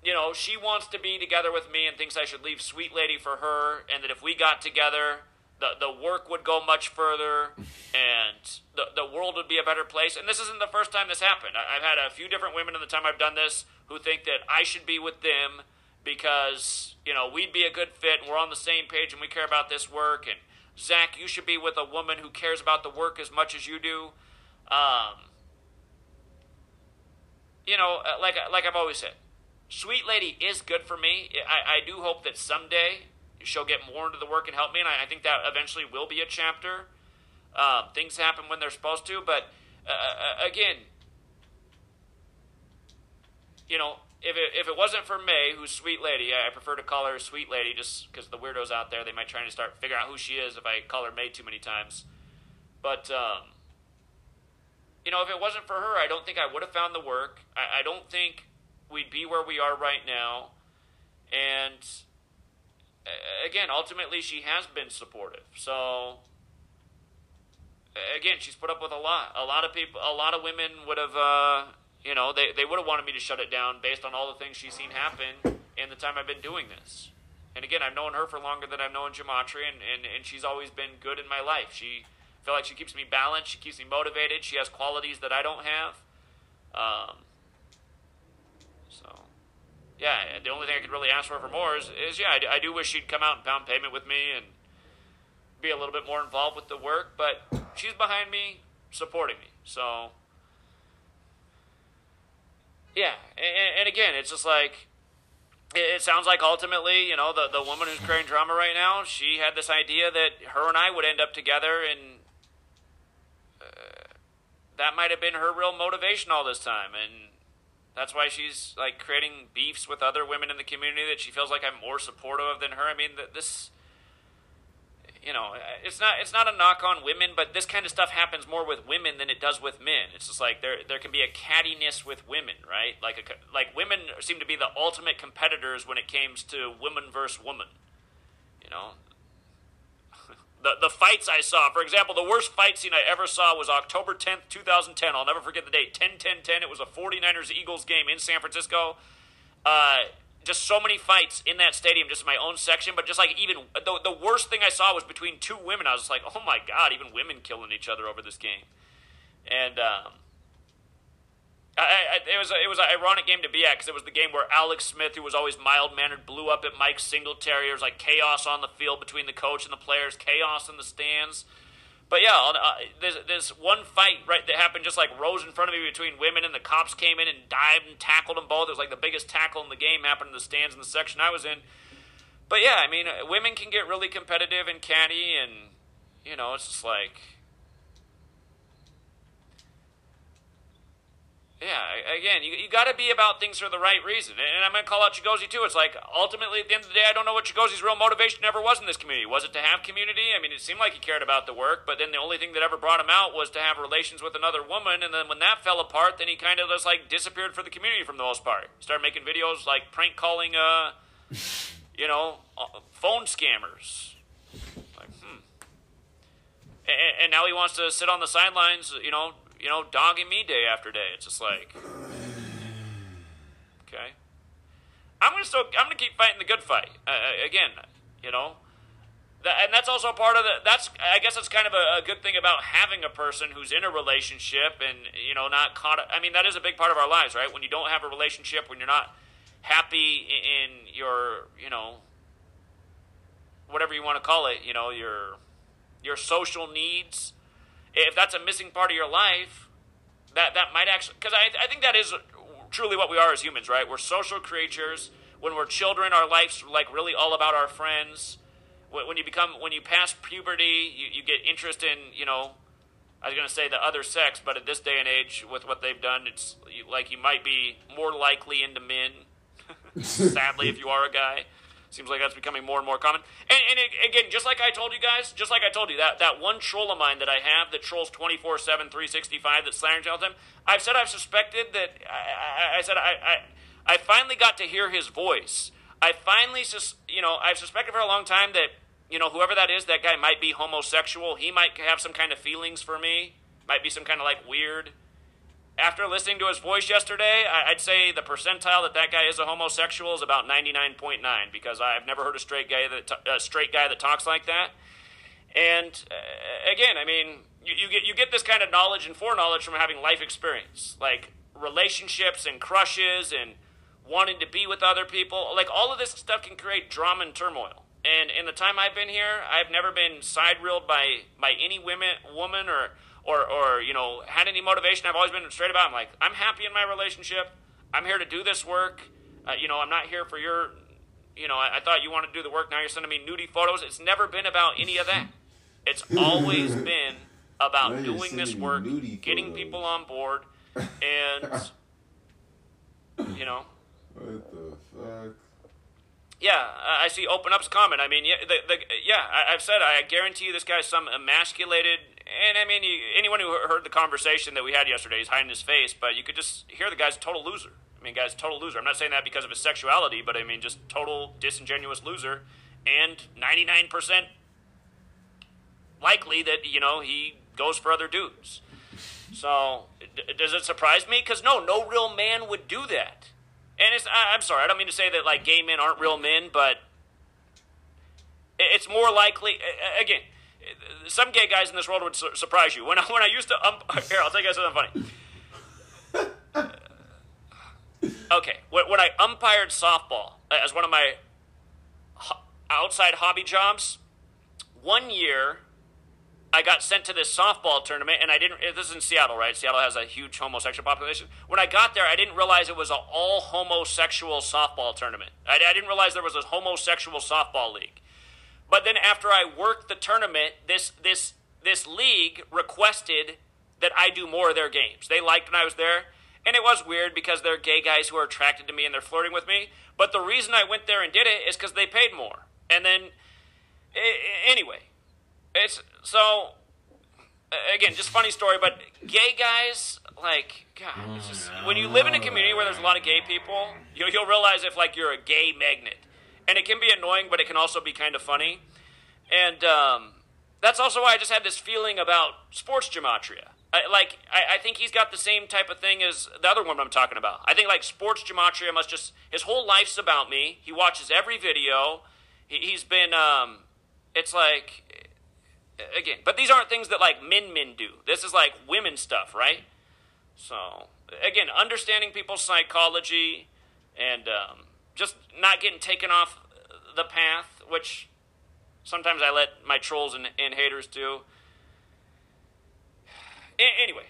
you know, she wants to be together with me and thinks I should leave Sweet Lady for her, and that if we got together, the, the work would go much further and the, the world would be a better place. And this isn't the first time this happened. I, have had a few different women in the time I've done this who think that I should be with them because, you know, we'd be a good fit and we're on the same page and we care about this work. And Zach, you should be with a woman who cares about the work as much as you do. Um, you know, uh, like, like I've always said, Sweet Lady is good for me. I, I do hope that someday she'll get more into the work and help me, and I, I think that eventually will be a chapter. Um, things happen when they're supposed to, but uh, uh, again, you know, if it, if it wasn't for May, who's Sweet Lady, I prefer to call her Sweet Lady just because the weirdos out there, they might try to start figuring out who she is if I call her May too many times. But, um, you know, if it wasn't for her, I don't think I would have found the work. I, I don't think we'd be where we are right now. And again, ultimately, she has been supportive. So again, she's put up with a lot. A lot of people, a lot of women would have, uh, you know, they, they would have wanted me to shut it down based on all the things she's seen happen in the time I've been doing this. And again, I've known her for longer than I've known Gematria, and, and, and she's always been good in my life. She I feel like she keeps me balanced. She keeps me motivated. She has qualities that I don't have. Um, yeah, the only thing I could really ask for for more is, is yeah, I, I do wish she'd come out and pound payment with me and be a little bit more involved with the work, but she's behind me, supporting me. So, yeah, and, and again, it's just like, it, sounds like ultimately, you know, the, the woman who's creating drama right now, she had this idea that her and I would end up together, and uh, that might have been her real motivation all this time. And that's why she's like creating beefs with other women in the community that she feels like I'm more supportive of than her. I mean, this, you know, uh, it's not it's not a knock on women, but this kind of stuff happens more with women than it does with men. It's just like there there can be a cattiness with women, right? Like a, like women seem to be the ultimate competitors when it comes to woman versus woman. You know, the, the fights I saw. For example, the worst fight scene I ever saw was October 10th, 2010. I'll never forget the date 10 10 10. It was a 49ers Eagles game in San Francisco. Uh, just so many fights in that stadium, just in my own section. But just like even the, the worst thing I saw was between two women. I was like, oh my God, even women killing each other over this game. And, um, I, I, it was a, it was an ironic game to be at because it was the game where Alex Smith, who was always mild mannered, blew up at Mike Singletary. There was like chaos on the field between the coach and the players, chaos in the stands. But yeah, uh, there's one fight right that happened just like rose in front of me between women, and the cops came in and dived and tackled them both. It was like the biggest tackle in the game happened in the stands in the section I was in. But yeah, I mean, women can get really competitive and catty, and you know, it's just like Yeah, again, you, you got to be about things for the right reason. And I'm going to call out Chigozie, too. It's like, ultimately, at the end of the day, I don't know what Chigozie's real motivation ever was in this community. Was it to have community? I mean, it seemed like he cared about the work, but then the only thing that ever brought him out was to have relations with another woman. And then when that fell apart, then he kind of just, like, disappeared for the community from the most part. Started making videos, like, prank calling, uh, you know, uh, phone scammers. Like, hmm. And, and now he wants to sit on the sidelines, you know, you know, dogging me day after day. It's just like, okay. I'm gonna still, I'm gonna keep fighting the good fight. Uh, uh, again, you know, that, and that's also part of the. That's, I guess, that's kind of a, a, good thing about having a person who's in a relationship and you know not caught. I mean, that is a big part of our lives, right? When you don't have a relationship, when you're not happy in your, you know, whatever you want to call it, you know, your your social needs if that's a missing part of your life, that that might actually because I I think that is truly what we are as humans, right? We're social creatures. When we're children, our life's like really all about our friends. When you become when you pass puberty, you, you get interest in you know. I was to say the other sex, but at this day and age, with what they've done, it's like you might be more likely into men. Sadly, if you are a guy. Seems like that's becoming more and more common. And, and it, again, just like I told you guys, just like I told you, that, that one troll of mine that I have that trolls 24 7, 365, that's slandering all the time, I've said I've suspected that, I, I, I said I, I, I finally got to hear his voice. I finally, sus, you know, I've suspected for a long time that, you know, whoever that is, that guy might be homosexual. He might have some kind of feelings for me, might be some kind of like weird after listening to his voice yesterday, I'd say the percentile that that guy is a homosexual is about 99.9 because I've never heard a straight guy that a straight guy that talks like that. And uh, again, I mean, you, you, get you get this kind of knowledge and foreknowledge from having life experience, like relationships and crushes and wanting to be with other people. Like all of this stuff can create drama and turmoil. And in the time I've been here, I've never been side reeled by by any women, woman or or, or you know had any motivation. I've always been straight about. It. I'm like I'm happy in my relationship. I'm here to do this work. Uh, you know I'm not here for your. You know I, I thought you wanted to do the work. Now you're sending me nudie photos. It's never been about any of that. It's always been about doing this work, getting people on board, and you know. What the fuck? Yeah, I see Open Up's comment. I mean, yeah, the, the, yeah, I, have said I guarantee you this guy's some emasculated and I mean, anyone who heard the conversation that we had yesterday, he's hiding his face, but you could just hear the guy's a total loser. I mean, guy's total loser. I'm not saying that because of his sexuality, but I mean, just total disingenuous loser, and 99% likely that you know he goes for other dudes. So, d- does it surprise me? Because no, no real man would do that. And it's, I, I'm sorry, I don't mean to say that like gay men aren't real men, but it's more likely. Again, some gay guys in this world would su- surprise you. When I, when I used to ump- here, I'll tell you guys something funny. Uh, okay, when, when I umpired softball uh, as one of my ho- outside hobby jobs, one year I got sent to this softball tournament, and I didn't. This is in Seattle, right? Seattle has a huge homosexual population. When I got there, I didn't realize it was an all homosexual softball tournament. I, I didn't realize there was a homosexual softball league. But then after I worked the tournament, this this this league requested that I do more of their games. They liked when I was there, and it was weird because they're gay guys who are attracted to me and they're flirting with me. But the reason I went there and did it is because they paid more. And then, anyway, it's so again just funny story. But gay guys, like God, just, when you live in a community where there's a lot of gay people, you'll, you'll realize if like you're a gay magnet and it can be annoying, but it can also be kind of funny. And um, that's also why I just had this feeling about sports gematria. I, like, I, I, think he's got the same type of thing as the other one I'm talking about. I think, like, sports gematria must just, his whole life's about me. He watches every video. He, has been, um, it's like, again, but these aren't things that, like, men men do. This is, like, women stuff, right? So, again, understanding people's psychology and, um, just not getting taken off the path, which sometimes I let my trolls and, and haters do. A- anyway,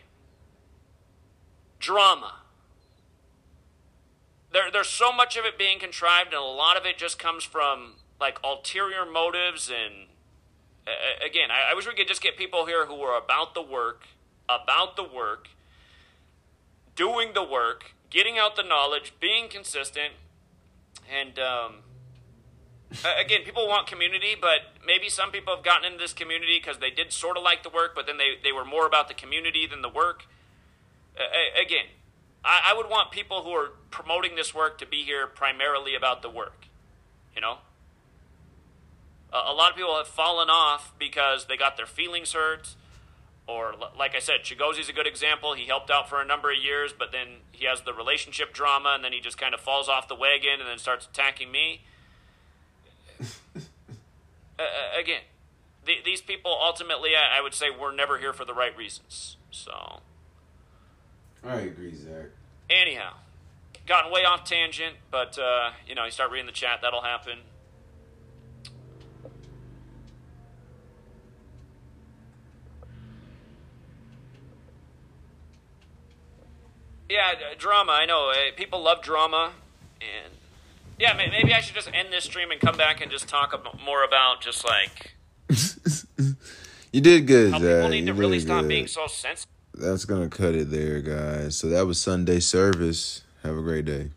drama. There, there's so much of it being contrived, and a lot of it just comes from like ulterior motives. And uh, again, I, I wish we could just get people here who are about the work, about the work, doing the work, getting out the knowledge, being consistent, and um, again, people want community, but maybe some people have gotten into this community because they did sort of like the work, but then they, they were more about the community than the work. Uh, again, I, I would want people who are promoting this work to be here primarily about the work. You know? a lot of people have fallen off because they got their feelings hurt. Or, like I said, Chigozie's a good example. He helped out for a number of years, but then he has the relationship drama, and then he just kind of falls off the wagon and then starts attacking me. uh, again, th- these people ultimately, I, I would say, were never here for the right reasons. So. I agree, Zach. Anyhow, gotten way off tangent, but uh, you know, you start reading the chat, that'll happen. Yeah, drama. I know uh, people love drama, and yeah, maybe I should just end this stream and come back and just talk more about just like. you did good, How Zach. people need you to really did stop being so sensitive. That's gonna cut it there, guys. So that was Sunday service. Have a great day.